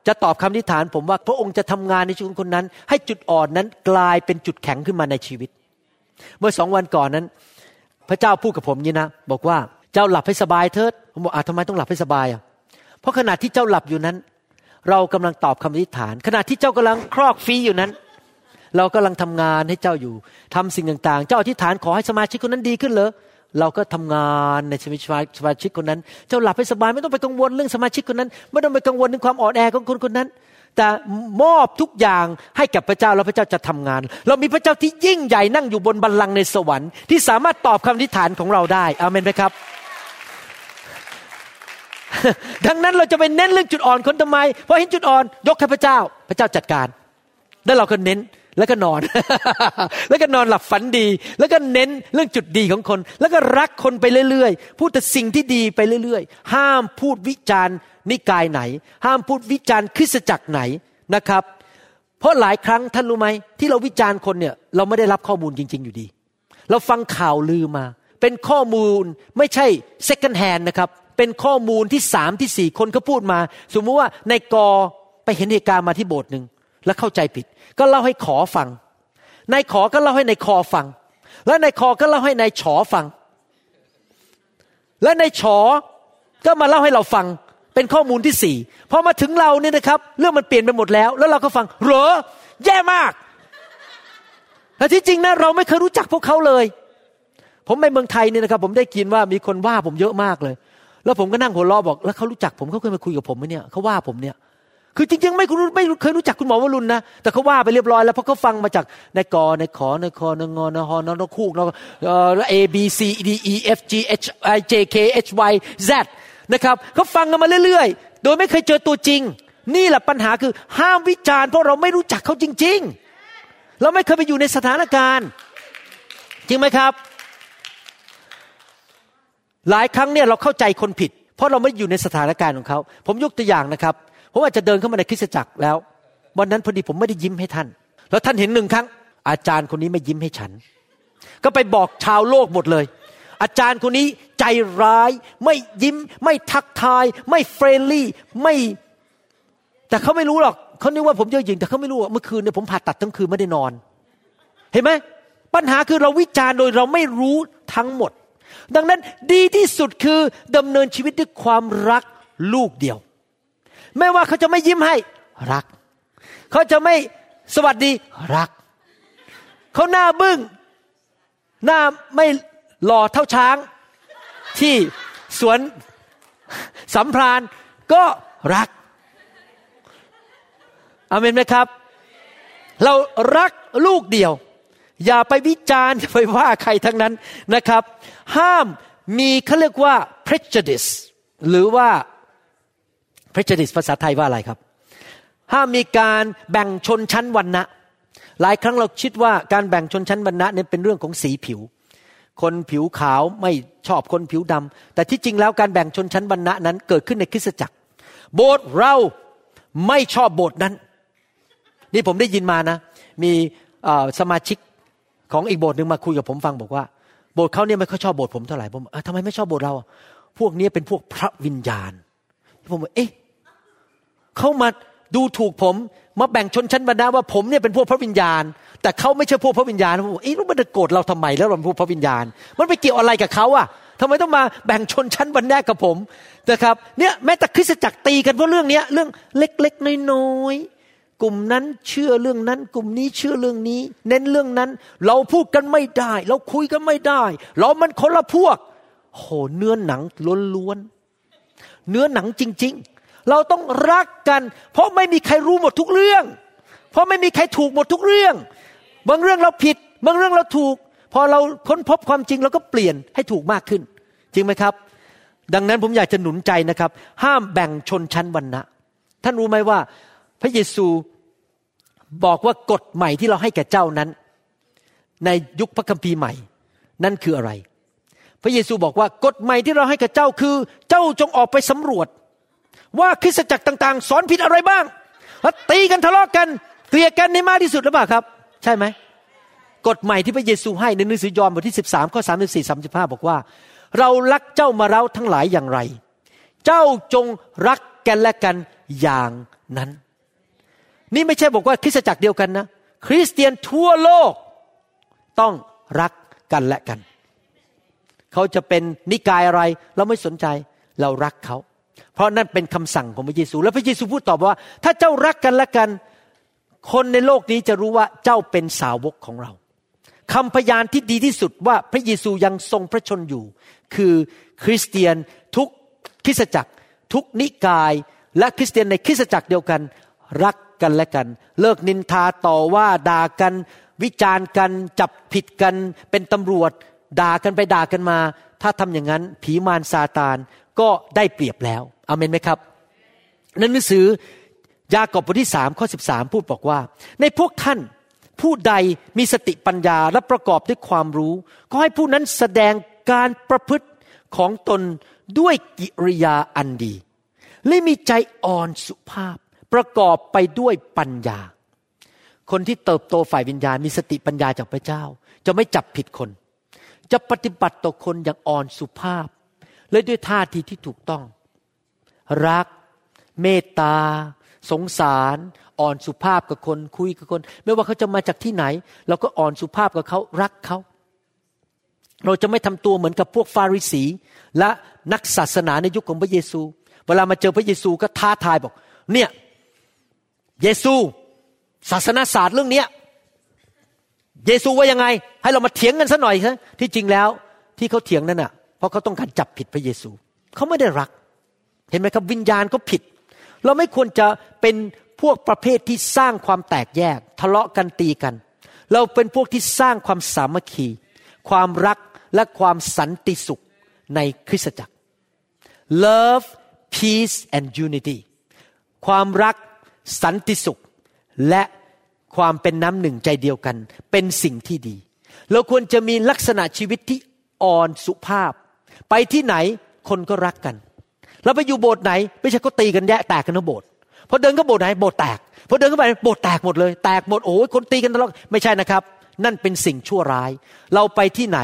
S2: จะตอบคำอธิฐานผมว่าพระองค์จะทำงานในชีวิตคนนั้น ให้จุดอ่อนนั้นกลายเป็นจุดแข็งขึ้นมาในชีวิต เมื่อสองวันก่อนนั้น พระเจ้าพูดกับผมนี้นะ บอกว่าเจ้าหลับให้สบายเถิดผมบอกอะทำไมต้องหลับให้สบายอะเพราะขณะที่เจ้าหลับอยู่นั้น เรากำลังตอบคำอธิฐาน ขณะที่เจ้ากำลังครอกฟีอยู่นั้น เรากำลังทำงานให้เจ้าอยู่ทำสิ่งต่างๆ เจ้าอธิษฐานขอให้สมาชิกคนนั้นดีขึ้นเหรอ เราก็ทำงานในชีวิตสมาชิกคนนั้น เจ้าหลับให้สบายไม่ต้องไปกังวลเรื่องสมาชิกคนนั้น ไม่ต้องไปกังวลเรื่องความอ่อนแอของคนคนนั้น แต่มอบทุกอย่างให้กับพระเจ้าแล้วพระเจ้าจะทำงาน เรามีพระเจ้าที่ยิ่งใหญ่นั่งอยู่บนบัลลังก์ในสวรรค์ที่สามารถตอบคำอธิษฐานของเราได้อาเมนไหมครับดังนั้นเราจะไปเน้นเรื่องจุดอ่อนคนทำไมเพราะเห็นจุดอ่อนยกให้พระเจ้า พระเจ้าจัดการ แล้วเราก็เน้น แล้วก็นอน แล้วก็นอนหลับฝันดี แล้วก็เน้นเรื่องจุดดีของคน แล้วก็รักคนไปเรื่อยๆ พูดแต่สิ่งที่ดีไปเรื่อยๆ ห้ามพูดวิจารณ์นิกายไหน ห้ามพูดวิจารณ์คริสตจักรไหนนะครับ เพราะหลายครั้งท่านรู้ไหมที่เราวิจารณ์คนเนี่ยเราไม่ได้รับข้อมูลจริง ๆ อยู่ดี เราฟังข่าวลือมา เป็นข้อมูลไม่ใช่ second hand นะครับ เป็นข้อมูลที่สามที่สี่คนเขาพูดมา สมมติว่าในกอไปเห็นเหตุการณ์มาที่โบสถ์หนึ่งแล้วเข้าใจผิด ก็เล่าให้ขอฟัง นายขอก็เล่าให้ในายคอฟัง แล้วนายคอก็เล่าให้ในายฉอฟัง และในายฉอก็มาเล่าให้เราฟัง เป็นข้อมูลที่สี่พอมาถึงเราเนี่ยนะครับ เรื่องมันเปลี่ยนไปหมดแล้ว แล้วเราก็ฟังเหรอแย่มากแต่ที่จริงนะเราไม่เคยรู้จักพวกเขาเลย ผมไปเมืองไทยเนี่ยนะครับ ผมได้กินว่ามีคนว่าผมเยอะมากเลย แล้วผมก็นั่งหัวเราะบอก แล้วเขารู้จักผมเขาเคยมาคุยกับผมไหมเนี่ยเขาว่าผมเนี่ย คือจริงๆไม่รู้ไม่เคยรู้จักคุณหมอวรุณนะแต่เขาว่าไปเรียบร้อยแล้วเพราะเขาฟังมาจากในกอในขอในคอนายงอนหอนนคูกนายเอ่อ A B C D E F G H I J K H Y Z นะครับเขาฟังกันมาเรื่อยๆ โดยไม่เคยเจอตัวจริง นี่แหละปัญหาคือห้ามวิจารณ์เพราะเราไม่รู้จักเขาจริง ๆ เราไม่เคยไปอยู่ในสถานการณ์ จริงไหมครับ หลายครั้งเนี่ยเราเข้าใจคนผิด เพราะเราไม่อยู่ในสถานการณ์ของเขา ผมยกตัวอย่างนะครับ ผมอาจจะเดินเข้ามาในคริสตจักรแล้ว วันนั้นพอดีผมไม่ได้ยิ้มให้ท่าน แล้วท่านเห็นหนึ่งครั้ง อาจารย์คนนี้ไม่ยิ้มให้ฉัน ก็ไปบอกชาวโลกหมดเลย อาจารย์คนนี้ใจร้าย ไม่ยิ้ม ไม่ทักทาย ไม่เฟรนลี่ไม่แต่เขาไม่รู้หรอกเขานึกว่าผมเย่อหยิ่งแต่เขาไม่รู้ว่าเมื่อคืนเนี่ยผมผ่าตัดทั้งคืนไม่ได้นอน เห็นไหมปัญหาคือเราวิจารณ์โดยเราไม่รู้ทั้งหมด ดังนั้นดีที่สุดคือดำเนินชีวิตด้วยความรักลูกเดียว ไม่ว่าเขาจะไม่ยิ้มให้รัก เขาจะไม่สวัสดีรัก เขาหน้าบึ้ง หน้าไม่หล่อเท่าช้าง ที่สวนสัมพรานก็รักอเมนไหมครับ เรารักลูกเดียว อย่าไปวิจารณ์อย่าไปว่าใครทั้งนั้นนะครับ ห้ามมีเขาเรียกว่า prejudice หรือว่า prejudice ภาษาไทยว่าอะไรครับ ห้ามมีการแบ่งชนชั้นวรรณะ หลายครั้งเราคิดว่าการแบ่งชนชั้นวรรณะเนี่ยเป็นเรื่องของสีผิว คนผิวขาวไม่ชอบคนผิวดำแต่ที่จริงแล้วการแบ่งชนชั้นวรรณะนั้นเกิดขึ้นในคริสตจักร โบสถ์เราไม่ชอบโบสถ์นั้น นี่ผมได้ยินมานะ มีสมาชิกของอีกโบสถ์หนึ่งมาคุยกับผมฟังบอกว่า โบสถ์เขาเนี่ยไม่ค่อยชอบโบสถ์ผมเท่าไหร่ผมเอ้าทำไมไม่ชอบโบสถ์เรา พวกนี้เป็นพวกพระวิญญาณผมบอกเอ๊ะ เขามาดูถูกผมมาแบ่งชนชั้นวรรณะว่าผมเนี่ยเป็นพวกพระวิญญาณ แต่เขาไม่ใช่พวกพระวิญญาณผมบอกเอ๊ะแล้วมันจะโกรธเราทำไมแล้วเราเป็นพวกพระวิญญาณ มันไปเกี่ยวอะไรกับเขาอะทำไมต้องมาแบ่งชนชั้นวรรณะกับผมนะครับเนี่ยแม้แต่คริสตจักรตีกันเพราะเรื่องเนี้ยเรื่องเล็กๆน้อยๆกลุ่มนั้นเชื่อเรื่องนั้น กลุ่มนี้เชื่อเรื่องนี้ เน้นเรื่องนั้น เราพูดกันไม่ได้ เราคุยกันไม่ได้ เรามันคนละพวกโหเนื้อหนังล้วนๆเนื้อหนังจริง ๆ เราต้องรักกัน เพราะไม่มีใครรู้หมดทุกเรื่อง เพราะไม่มีใครถูกหมดทุกเรื่อง บางเรื่องเราผิด บางเรื่องเราถูก พอเราค้นพบความจริงเราก็เปลี่ยนให้ถูกมากขึ้น จริงไหมครับ ดังนั้นผมอยากจะหนุนใจนะครับ ห้ามแบ่งชนชั้นวรรณะ ท่านรู้ไหมว่า พระเยซูบอกว่ากฎใหม่ที่เราให้แก่เจ้านั้น ในยุคพระคัมภีร์ใหม่ นั่นคืออะไร พระเยซูบอกว่ากฎใหม่ที่เราให้แก่เจ้าคือ เจ้าจงออกไปสำรวจ ว่าคริสตจักรต่าง ๆ สอนผิดอะไรบ้างแล้วตีกันทะเลาะกันเกลียดกันในมากที่สุดหรือเปล่าครับ ใช่ไหมกฎใหม่ที่พระเยซูให้ในหนังสือยอห์นบทที่ 13ข้อ34 35 บอกว่า เรารักเจ้ามาเราทั้งหลายอย่างไร เจ้าจงรักกันและกันอย่างนั้น นี่ไม่ใช่บอกว่าคริสตจักรเดียวกันนะ คริสเตียนทั่วโลกต้องรักกันและกัน เขาจะเป็นนิกายอะไรเราไม่สนใจ เรารักเขา เพราะนั่นเป็นคำสั่งของพระเยซู และพระเยซูพูดตอบว่า ถ้าเจ้ารักกันและกัน คนในโลกนี้จะรู้ว่าเจ้าเป็นสาวกของเราคำพยานที่ดีที่สุดว่าพระเยซูยังทรงพระชนอยู่ คือคริสเตียนทุกคริสตจักร ทุกนิกาย และคริสเตียนในคริสตจักรเดียวกัน รักกันและกัน เลิกนินทาต่อว่าด่ากัน วิจารณ์กันจับผิดกัน เป็นตำรวจด่ากันไปด่ากันมา ถ้าทำอย่างนั้น ผีมารซาตาน ก็ได้เปรียบแล้วอเมนไหมครับในหนังสือยากอบบทที่สามข้อสิบสามพูดบอกว่า ในพวกท่านผู้ใดมีสติปัญญาและประกอบด้วยความรู้ ก็ให้ผู้นั้นแสดงการประพฤติของตนด้วยกิริยาอันดีและมีใจอ่อนสุภาพ ประกอบไปด้วยปัญญา คนที่เติบโตฝ่ายวิญญาณมีสติปัญญาจากพระเจ้า จะไม่จับผิดคน จะปฏิบัติต่อคนอย่างอ่อนสุภาพ และด้วยท่าทีที่ถูกต้อง รัก เมตตา สงสาร อ่อนสุภาพกับคนคุยกับคน ไม่ว่าเขาจะมาจากที่ไหน เราก็อ่อนสุภาพกับเขารักเขาเราจะไม่ทำตัวเหมือนกับพวกฟาริสี และนักศาสนาในยุคของพระเยซู เวลามาเจอพระเยซูก็ท้าทายบอก เนี่ย เยซูศาสนาศาสตร์เรื่องเนี้ยเยซูว่ายังไง ให้เรามาเถียงกันซะหน่อยนะที่จริงแล้วที่เขาเถียงนั่นน่ะ เพราะเขาต้องการจับผิดพระเยซู เขาไม่ได้รัก เห็นไหมครับวิญญาณก็ผิด เราไม่ควรจะเป็นพวกประเภทที่สร้างความแตกแยก ทะเลาะกันตีกัน เราเป็นพวกที่สร้างความสามัคคี ความรักและความสันติสุขในคริสตจักร love peace and unity ความรักสันติสุขและความเป็นน้ำหนึ่งใจเดียวกัน เป็นสิ่งที่ดี เราควรจะมีลักษณะชีวิตที่อ่อนสุภาพ ไปที่ไหนคนก็รักกันเราไปอยู่โบสถ์ไหน ไม่ใช่ก็ตีกันแยกแตกกันทั้งโบสถ์พอเดินเข้าโบสถ์ไหนโบสถ์แตกพอเดินเข้าไปโบสถ์แตกหมดเลย แตกหมดโอ้ยคนตีกันทะเลาะไม่ใช่นะครับ นั่นเป็นสิ่งชั่วร้าย เราไปที่ไหน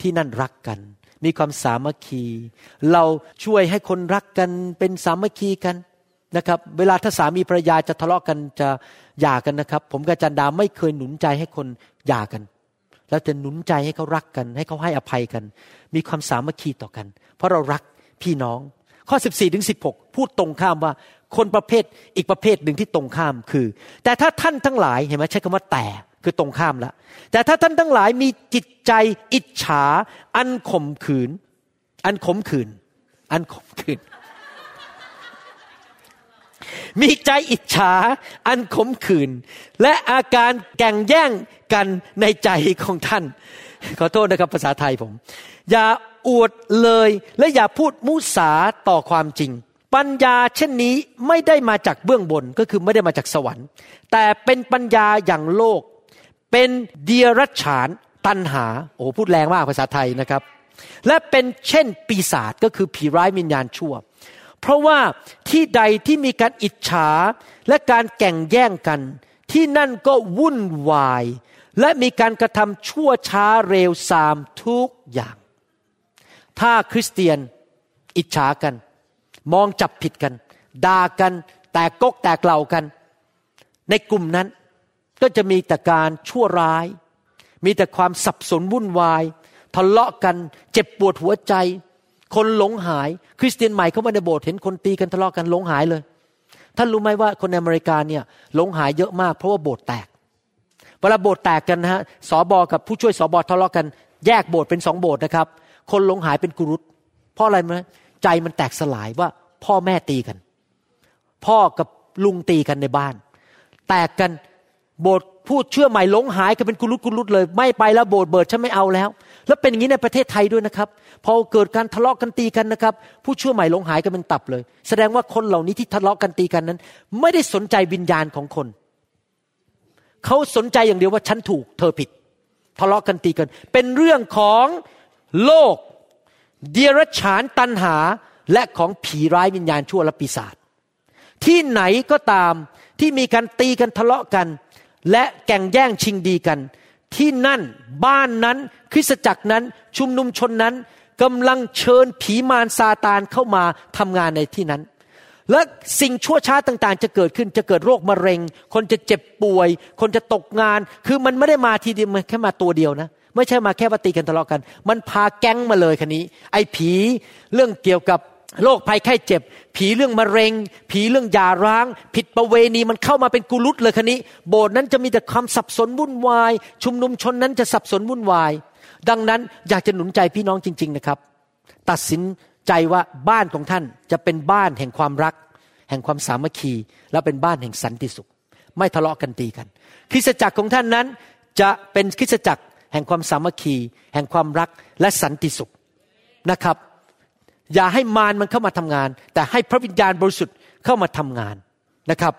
S2: ที่นั่นรักกัน มีความสามัคคี เราช่วยให้คนรักกันเป็นสามัคคีกันนะครับเวลาถ้าสามีภรรยาจะทะเลาะกันจะหย่ากันนะครับ ผมกับจันดาไม่เคยหนุนใจให้คนหย่ากัน แล้วจะหนุนใจให้เขารักกัน ให้เขาให้อภัยกัน มีความสามัคคีต่อกัน เพราะเรารักพี่น้อง ข้อ 14ถึง16พูดตรงข้ามว่า คนประเภทอีกประเภทหนึ่งที่ตรงข้ามคือ แต่ถ้าท่านทั้งหลายเห็นไหมใช้คำว่าแต่คือตรงข้ามละแต่ถ้าท่านทั้งหลายมีจิตใจอิจฉา อันข่มขืน อันขมขืน อันขมขืน มีใจอิจฉา อันขมขืน และอาการแก่งแย่ง กันในใจของท่าน ขอโทษนะครับภาษาไทยผม อย่าอวดเลยและอย่าพูดมุสาต่อความจริง ปัญญาเช่นนี้ไม่ได้มาจากเบื้องบนก็คือไม่ได้มาจากสวรรค์ แต่เป็นปัญญาอย่างโลก เป็นเดียรัจฉานตันหาโอ้พูดแรงมากภาษาไทยนะครับ และเป็นเช่นปีศาจก็คือผีร้ายวิญญาณชั่ว เพราะว่าที่ใดที่มีการอิจฉาและการแก่งแย่งกัน ที่นั่นก็วุ่นวาย และมีการกระทำชั่วช้าเร็วซามทุกอย่าง ถ้าคริสเตียนอิจฉากัน มองจับผิดกันด่ากัน แตกกกแตกเหล่ากัน ในกลุ่มนั้นก็จะมีแต่การชั่วร้าย มีแต่ความสับสนวุ่นวายทะเลาะกัน เจ็บปวดหัวใจ คนหลงหาย คริสเตียนใหม่เข้ามาในโบสถ์เห็นคนตีกันทะเลาะกันหลงหายเลย ท่านรู้ไหมว่าคนในอเมริกาเนี่ยหลงหายเยอะมากเพราะว่าโบสถ์แตก เวลาโบสถ์แตกกันนะฮะสอบอกับผู้ช่วยสอบอทะเลาะกัน แยกโบสถ์เป็นสองโบสถ์นะครับ คนหลงหายเป็นกุรุตเพราะอะไรไหมใจมันแตกสลายว่าพ่อแม่ตีกัน พ่อกับลุงตีกันในบ้าน แตกกันโบสถ์ผู้เชื่อใหม่หลงหายกันเป็นกุลุตกุลุตเลย ไม่ไปแล้วโบสถ์เบิดฉันไม่เอาแล้ว แล้วเป็นอย่างนี้ในประเทศไทยด้วยนะครับพอเกิดการทะเลาะกันตีกันนะครับ ผู้เชื่อใหม่หลงหายกันเป็นตับเลย แสดงว่าคนเหล่านี้ที่ทะเลาะกันตีกันนั้น ไม่ได้สนใจวิญญาณของคน เขาสนใจอย่างเดียวว่าฉันถูกเธอผิด ทะเลาะกันตีกัน เป็นเรื่องของโลก เดียรฉานตันหาและของผีร้ายวิญญาณชั่วและปีศาจที่ไหนก็ตามที่มีการตีกันทะเลาะกัน และแก่งแย่งชิงดีกัน ที่นั่นบ้านนั้นคริสตจักรนั้นชุมนุมชนนั้นกำลังเชิญผีมารซาตานเข้ามาทำงานในที่นั้น และสิ่งชั่วช้าต่างๆ จะเกิดขึ้นจะเกิดโรคมะเร็ง คนจะเจ็บป่วย คนจะตกงาน คือมันไม่ได้มาทีเดียวมันแค่มาตัวเดียวนะ ไม่ใช่มาแค่ว่าตีกันทะเลาะกัน มันพาแก๊งมาเลยคันนี้ ไอ้ผีเรื่องเกี่ยวกับโรคภัยไข้เจ็บ ผีเรื่องมะเร็ง ผีเรื่องยาร้าง ผิดประเวณีมันเข้ามาเป็นกุลุตเลยคันนี้ โบสถ์นั้นจะมีแต่ความสับสนวุ่นวาย ชุมนุมชนนั้นจะสับสนวุ่นวาย ดังนั้นอยากจะหนุนใจพี่น้องจริง ๆนะครับ ตัดสิน ใจว่าบ้านของท่านจะเป็นบ้านแห่งความรัก แห่งความสามัคคี และเป็นบ้านแห่งสันติสุข ไม่ทะเลาะกันตีกัน คริสตจักรของท่านนั้น จะเป็นคริสตจักร แห่งความสามัคคี แห่งความรักและสันติสุขนะครับ อย่าให้มารมันเข้ามาทำงาน แต่ให้พระวิญญาณบริสุทธิ์เข้ามาทำงานนะครับ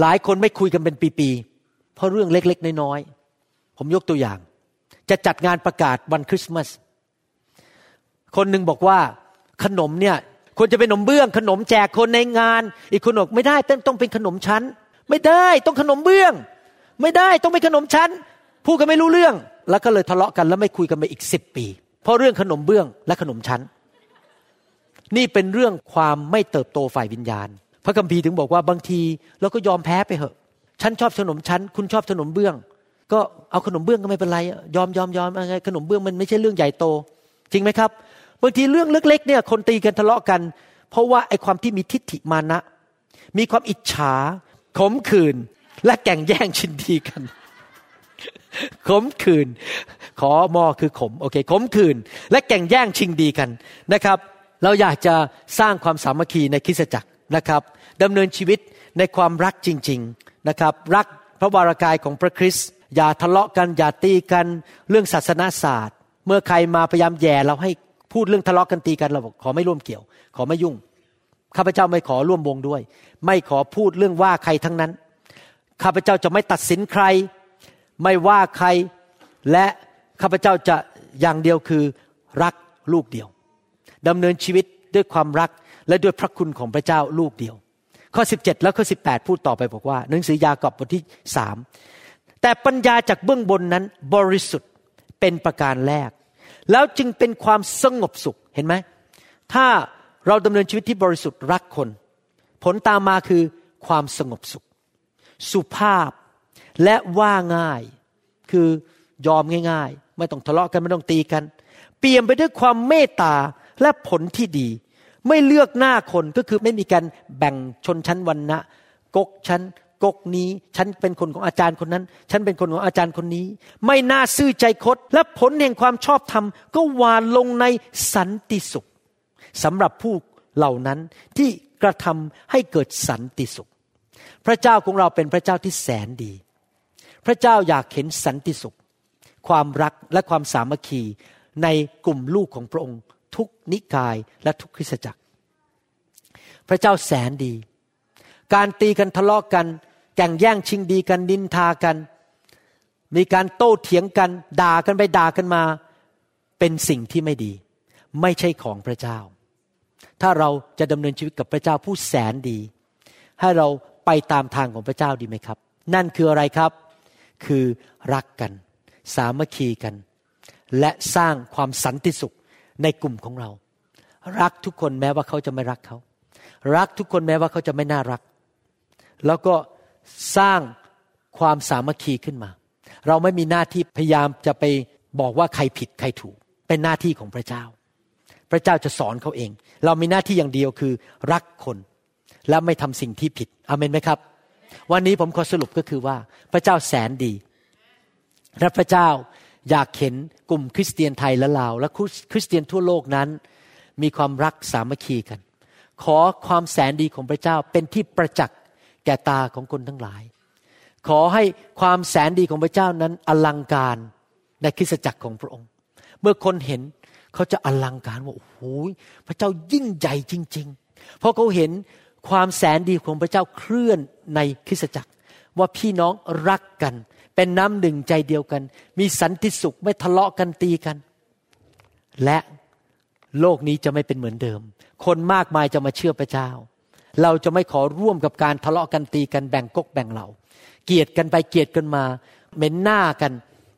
S2: หลายคนไม่คุยกันเป็นปีๆเพราะเรื่องเล็กๆน้อยๆผมยกตัวอย่าง จะจัดงานประกาศวันคริสต์มาส คนหนึ่งบอกว่าขนมเนี่ยควรจะเป็นขนมเบื้อง ขนมแจกคนในงาน อีกคนบอกไม่ได้ต้องเป็นขนมชั้น ไม่ได้ต้องขนมเบื้อง ไม่ได้ต้องเป็นขนมชั้นพูดกันไม่รู้เรื่อง แล้วก็เลยทะเลาะกันแล้วไม่คุยกันไปอีกสิบปี เพราะเรื่องขนมเบื้องและขนมชั้น นี่เป็นเรื่องความไม่เติบโตฝ่ายวิญญาณ พระคัมภีร์ถึงบอกว่าบางทีเราก็ยอมแพ้ไปเหอะฉันชอบขนมชั้น คุณชอบขนมเบื้อง ก็เอาขนมเบื้องก็ไม่เป็นไร ยอมยอมยอมอะไรขนมเบื้องมันไม่ใช่เรื่องใหญ่โต จริงไหมครับ บางทีเรื่องเล็กๆเนี่ยคนตีกันทะเลาะกัน เพราะว่าไอ้ความที่มีทิฏฐิมานะ มีความอิจฉาขมขื่นและแก่งแย่งชินดีกันขมขื่นขอมอคือขมโอเคขมขื่นและแก่งแย่งชิงดีกันนะครับ เราอยากจะสร้างความสามัคคีในคริสตจักรนะครับดำเนินชีวิตในความรักจริง ๆนะครับ รักพระวรากายของพระคริสต์อย่าทะเลาะกันอย่าตีกันเรื่องศาสนาศาสตร์ เมื่อใครมาพยายามแย่เราให้ พูดเรื่องทะเลาะกันตีกันเราบอกขอไม่ร่วมเกี่ยว ขอไม่ยุ่งข้าพเจ้าไม่ขอร่วมวงด้วย ไม่ขอพูดเรื่องว่าใครทั้งนั้น ข้าพเจ้าจะไม่ตัดสินใคร ไม่ว่าใคร และข้าพเจ้าจะอย่างเดียวคือรักลูกเดียวดำเนินชีวิตด้วยความรักและด้วยพระคุณของพระเจ้าลูกเดียว ข้อ 17 แล้วข้อ 18 พูดต่อไปบอกว่า หนังสือยากอบบทที่สามแต่ปัญญาจากเบื้องบนนั้นบริสุทธิ์เป็นประการแรก แล้วจึงเป็นความสงบสุขเห็นไหมถ้าเราดำเนินชีวิตที่บริสุทธิ์รักคน ผลตามมาคือความสงบสุข สุภาพและว่าง่าย คือยอมง่าย ๆ ไม่ต้องทะเลาะกันไม่ต้องตีกัน เปลี่ยมไปด้วยความเมตตาและผลที่ดี ไม่เลือกหน้าคนก็คือไม่มีการแบ่งชนชั้นวรรณะกกชั้น กกนี้ ฉันเป็นคนของอาจารย์คนนั้น ฉันเป็นคนของอาจารย์คนนี้ ไม่น่าซื่อใจคดและผลแห่งความชอบธรรม ก็หวานลงในสันติสุขสำหรับผู้เหล่านั้นที่กระทำให้เกิดสันติสุข พระเจ้าของเราเป็นพระเจ้าที่แสนดี พระเจ้าอยากเห็นสันติสุข ความรักและความสามัคคีในกลุ่มลูกของพระองค์ ทุกนิกายและทุกคริสตจักร พระเจ้าแสนดี การตีกันทะเลาะกัน แก่งแย่งชิงดีกันนินทากัน มีการโต้เถียงกันด่ากันไปด่ากันมา เป็นสิ่งที่ไม่ดี ไม่ใช่ของพระเจ้า ถ้าเราจะดำเนินชีวิตกับพระเจ้าผู้แสนดี ให้เราไปตามทางของพระเจ้าดีไหมครับ นั่นคืออะไรครับ คือรักกัน สามัคคีกัน และสร้างความสันติสุขในกลุ่มของเรา รักทุกคนแม้ว่าเขาจะไม่รักเขา รักทุกคนแม้ว่าเขาจะไม่น่ารัก แล้วก็ สร้างความสามัคคีขึ้นมา เราไม่มีหน้าที่พยายามจะไปบอกว่าใครผิดใครถูก เป็นหน้าที่ของพระเจ้า พระเจ้าจะสอนเขาเอง เรามีหน้าที่อย่างเดียวคือ รักคนและไม่ทำสิ่งที่ผิดอเมนไหมครับ วันนี้ผมขอสรุปก็คือว่าพระเจ้าแสนดีและพระเจ้าอยากเห็นกลุ่มคริสเตียนไทยและลาว และคริสเตียนทั่วโลกนั้น มีความรักสามัคคีกัน ขอความแสนดีของพระเจ้าเป็นที่ประจักษ์ แก่ตาของคนทั้งหลาย ขอให้ความแสนดีของพระเจ้านั้นอลังการในคริสตจักรของพระองค์ เมื่อคนเห็นเขาจะอลังการว่าโอ้โหพระเจ้ายิ่งใหญ่จริง ๆ เพราะเขาเห็นความแสนดีของพระเจ้าเคลื่อนในคริสตจักร ว่าพี่น้องรักกัน เป็นน้ำหนึ่งใจเดียวกัน มีสันติสุขไม่ทะเลาะกันตีกัน และโลกนี้จะไม่เป็นเหมือนเดิม คนมากมายจะมาเชื่อพระเจ้า เราจะไม่ขอร่วมกับการทะเลาะกันตีกันแบ่งกกแบ่งเหล่า เกลียดกันไปเกลียดกันมาเหม็นหน้ากัน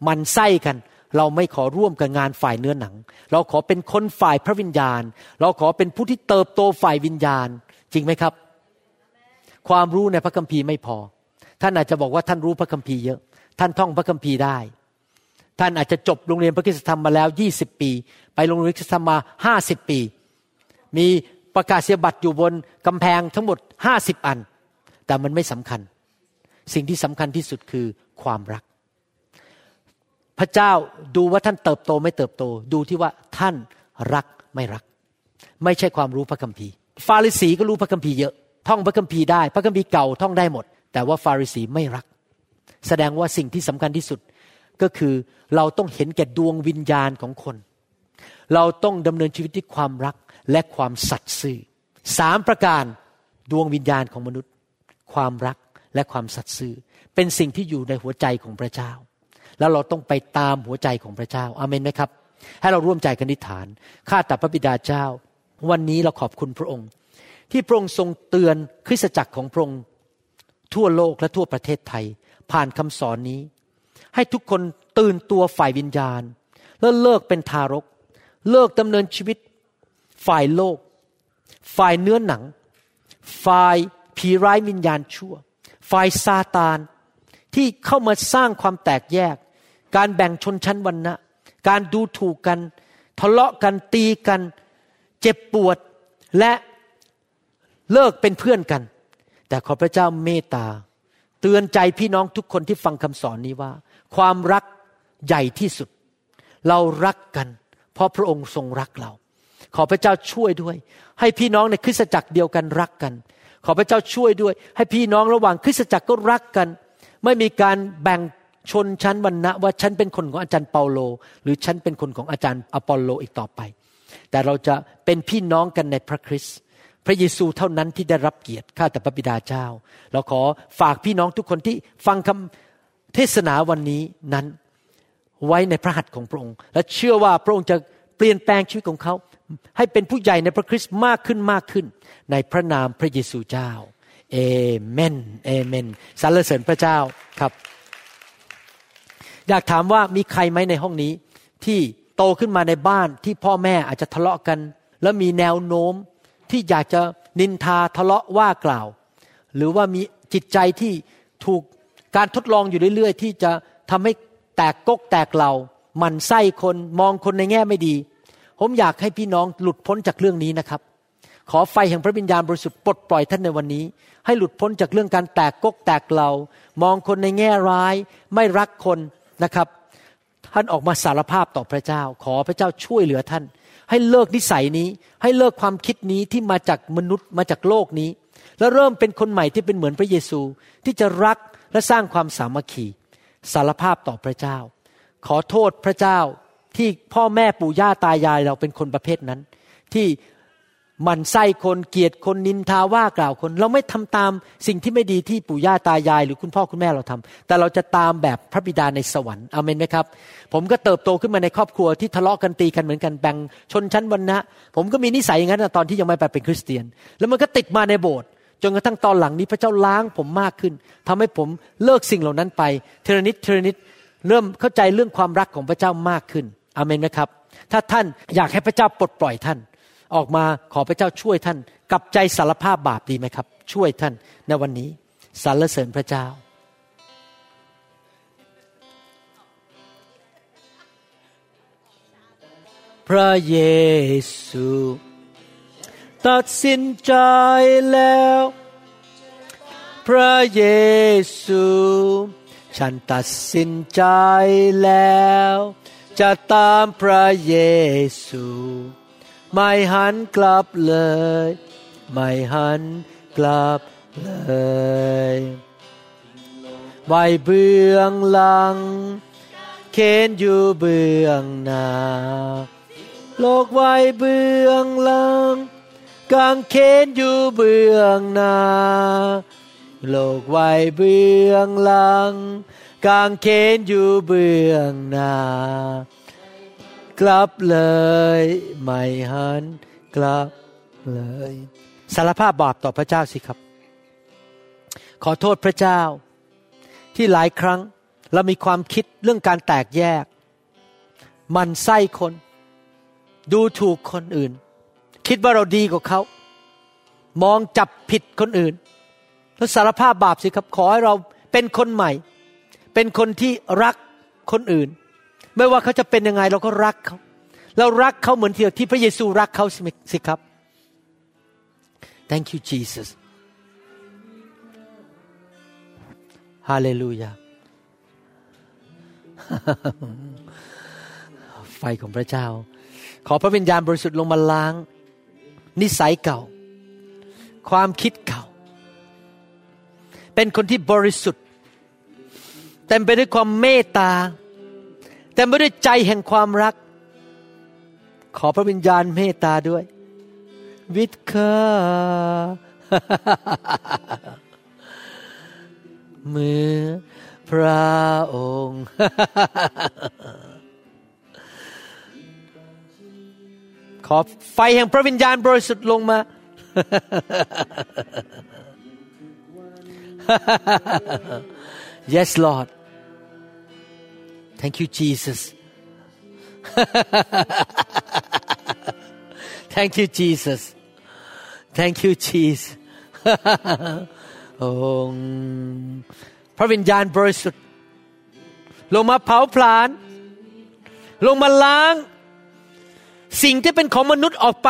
S2: มันไส้กัน เราไม่ขอร่วมกับงานฝ่ายเนื้อหนัง เราขอเป็นคนฝ่ายพระวิญญาณ เราขอเป็นผู้ที่เติบโตฝ่ายวิญญาณ จริงไหมครับ ความรู้ในพระคัมภีร์ไม่พอ ท่านอาจจะบอกว่าท่านรู้พระคัมภีร์เยอะ ท่านท่องพระคัมภีร์ได้ ท่านอาจจะจบโรงเรียนพระคุณธรรมมาแล้ว20ปี ไปโรงเรียนพระคุณธรรมมา50ปี มี ประกาศเสียบัตรอยู่บนกำแพงทั้งหมด50อัน แต่มันไม่สำคัญ สิ่งที่สำคัญที่สุดคือความรัก พระเจ้าดูว่าท่านเติบโตไม่เติบโต ดูที่ว่าท่านรักไม่รัก ไม่ใช่ความรู้พระคัมภีร์ ฟาริสีก็รู้พระคัมภีร์เยอะท่องพระคัมภีร์ได้ พระคัมภีร์เก่าท่องได้หมด แต่ว่าฟาริสีไม่รัก แสดงว่าสิ่งที่สำคัญที่สุดก็คือเราต้องเห็นแก่ดวงวิญญาณของคน เราต้องดำเนินชีวิตด้วยความรักและความสัตย์ซื่อสามประการดวงวิญญาณของมนุษย์ ความรักและความสัตย์ซื่อเป็นสิ่งที่อยู่ในหัวใจของพระเจ้า แล้วเราต้องไปตามหัวใจของพระเจ้าอาเมนไหมครับ ให้เราร่วมใจกันนิฐานข้าแต่พระบิดาเจ้า วันนี้เราขอบคุณพระองค์ ที่พระองค์ทรงเตือนคริสตจักรของพระองค์ทั่วโลกและทั่วประเทศไทย ผ่านคำสอนนี้ ให้ทุกคนตื่นตัวฝ่ายวิญญาณ แล้วเลิกเป็นทารก เลิกดำเนินชีวิต ฝ่ายโลก ฝ่ายเนื้อหนัง ฝ่ายผีร้ายวิญญาณชั่ว ฝ่ายซาตานที่เข้ามาสร้างความแตกแยก การแบ่งชนชั้นวรรณะ การดูถูกกัน ทะเลาะกันตีกัน เจ็บปวดและเลิกเป็นเพื่อนกัน แต่ขอพระเจ้าเมตตา เตือนใจพี่น้องทุกคนที่ฟังคำสอนนี้ว่า ความรักใหญ่ที่สุด เรารักกัน เพราะพระองค์ทรงรักเรา ขอพระเจ้าช่วยด้วย ให้พี่น้องในคริสตจักรเดียวกันรักกัน ขอพระเจ้าช่วยด้วย ให้พี่น้องระหว่างคริสตจักรก็รักกัน ไม่มีการแบ่งชนชั้นวรรณะว่าฉันเป็นคนของอาจารย์เปาโล หรือฉันเป็นคนของอาจารย์อปอลโลอีกต่อไป แต่เราจะเป็นพี่น้องกันในพระคริสต์พระเยซูเท่านั้นที่ได้รับเกียรติข้าแต่พระบิดาเจ้า เราขอฝากพี่น้องทุกคนที่ฟังคำเทศนาวันนี้นั้น ไว้ในพระหัตถ์ของพระองค์ และเชื่อว่าพระองค์จะเปลี่ยนแปลงชีวิตของเขา ให้เป็นผู้ใหญ่ในพระคริสต์มากขึ้นมากขึ้น ในพระนามพระเยซูเจ้าเอเมนเอเมนสรรเสริญพระเจ้าครับ อยากถามว่ามีใครไหมในห้องนี้ ที่โตขึ้นมาในบ้านที่พ่อแม่อาจจะทะเลาะกัน แล้วมีแนวโน้มที่อยากจะนินทาทะเลาะว่ากล่าว หรือว่ามีจิตใจที่ถูกการทดลองอยู่เรื่อย ๆ ที่จะทำให้ ตกกกแตกเหล่าหมันไส้คนมองคนในแง่ไม่ดี ผมอยากให้พี่น้องหลุดพ้นจากเรื่องนี้นะครับ ขอไฟแห่งพระวิญญาณบริสุทธิ์ปลดปล่อยท่านในวันนี้ ให้หลุดพ้นจากเรื่องการแตกกกแตกเหล่ามองคนในแง่ร้าย ไม่รักคนนะครับ ท่านออกมาสารภาพต่อพระเจ้า ขอพระเจ้าช่วยเหลือท่าน ให้เลิกนิสัยนี้ ให้เลิกความคิดนี้ที่มาจากมนุษย์มาจากโลกนี้ แล้วเริ่มเป็นคนใหม่ที่เป็นเหมือนพระเยซูที่จะรักและสร้างความสามัคคี สารภาพต่อพระเจ้า ขอโทษพระเจ้าที่พ่อแม่ปู่ย่าตายายเราเป็นคนประเภทนั้น ที่มันไส้คนเกลียดคนนินทาว่ากล่าวคน เราไม่ทำตามสิ่งที่ไม่ดีที่ปู่ย่าตายาย หรือคุณพ่อคุณแม่เราทำแต่เราจะตามแบบพระบิดาในสวรรค์อเมนไหมครับ ผมก็เติบโตขึ้นมาในครอบครัวที่ทะเลาะกันตีกันเหมือนกันแบ่งชนชั้นวรรณะผมก็มีนิสัยอย่างนั้นตอนที่ยังไม่ไปเป็นคริสเตียน แล้วมันก็ติดมาในโบสถ์ จนกระทั่งตอนหลังนี้พระเจ้าล้างผมมากขึ้นทำให้ผมเลิกสิ่งเหล่านั้นไปเทรนิดเทรนิดเริ่มเข้าใจเรื่องความรักของพระเจ้ามากขึ้นอเมนไหมครับ ถ้าท่านอยากให้พระเจ้าปลดปล่อยท่าน ออกมาขอพระเจ้าช่วยท่านกลับใจสารภาพบาปดีไหมครับ ช่วยท่านในวันนี้สรรเสริญพระเจ้าพระเยซู ตัดสินใจแล้ว พระเยซู ฉันตัดสินใจแล้ว จะตามพระเยซู ไม่หันกลับเลย ไม่หันกลับเลยไว้เบื้องหลังเข็นอยู่เบื้องหน้าโลกไว้เบื้องหลัง กางเขนอยู่เบื้องหน้า โลกไว้เบื้องหลัง กางเขนอยู่เบื้องหน้า กลับเลยไม่หันกลับเลย สารภาพบาปต่อพระเจ้าสิครับ ขอโทษพระเจ้า ที่หลายครั้งเรามีความคิดเรื่องการแตกแยก มันไส้คน ดูถูกคนอื่น คิดว่าเราดีกว่าเขา มองจับผิดคนอื่น แล้วสารภาพบาปสิครับ ขอให้เราเป็นคนใหม่ เป็นคนที่รักคนอื่น ไม่ว่าเขาจะเป็นยังไงเราก็รักเขาเรารักเขาเหมือนที่ที่พระเยซูรักเขาสิสิครับ Thank you Jesus Hallelujah ไฟของพระเจ้า ขอพระวิญญาณบริสุทธิ์ลงมาล้าง นิสัยเก่า ความคิดเก่า เป็นคนที่บริสุทธิ์เต็มไปด้วยความเมตตาเต็มไปด้วยใจแห่งความรัก ขอพระวิญญาณเมตตาด้วยวิทคาเมื่อพระองค์ อไฟแห่งพระวิญญาณบริสุทธิ์ลงมา yes Lord thank you Jesus thank you Jesus thank you Jesus องพระวิญญาณบริสุทธิ์ลงมาเผาผลาญลงมาล้าง สิ่งที่เป็นของมนุษย์ออกไป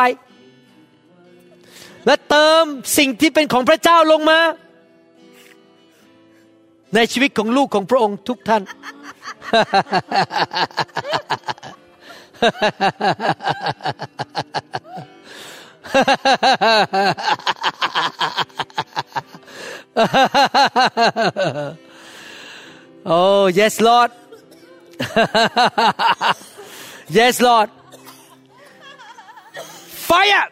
S2: และเติมสิ่งที่เป็นของพระเจ้าลงมา ในชีวิตของลูกของพระองค์ทุกท่าน oh yes Lord yes Lord fire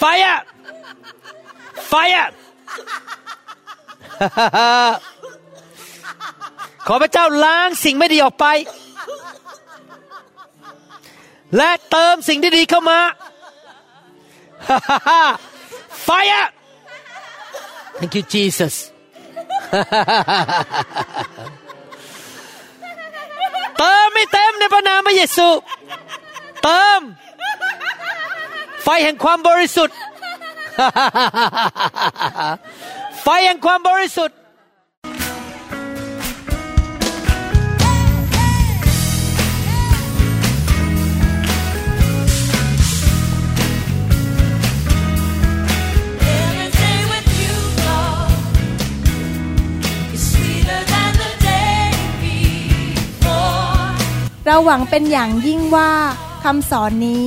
S2: fire fire ขอพระเจ้าล้างสิ่งไม่ดีออกไป และเติมสิ่งที่ดีเข้ามา fire thank you Jesus เติมไม่เต็มในพระนามพระเยซู เติม ไฟแห่งความบริสุทธิ์ ไฟแห่งความบริสุทธิ์
S3: Every day with you, Lord, is sweeter than the day before.
S1: เราหวังเป็นอย่างยิ่งว่าคำสอนนี้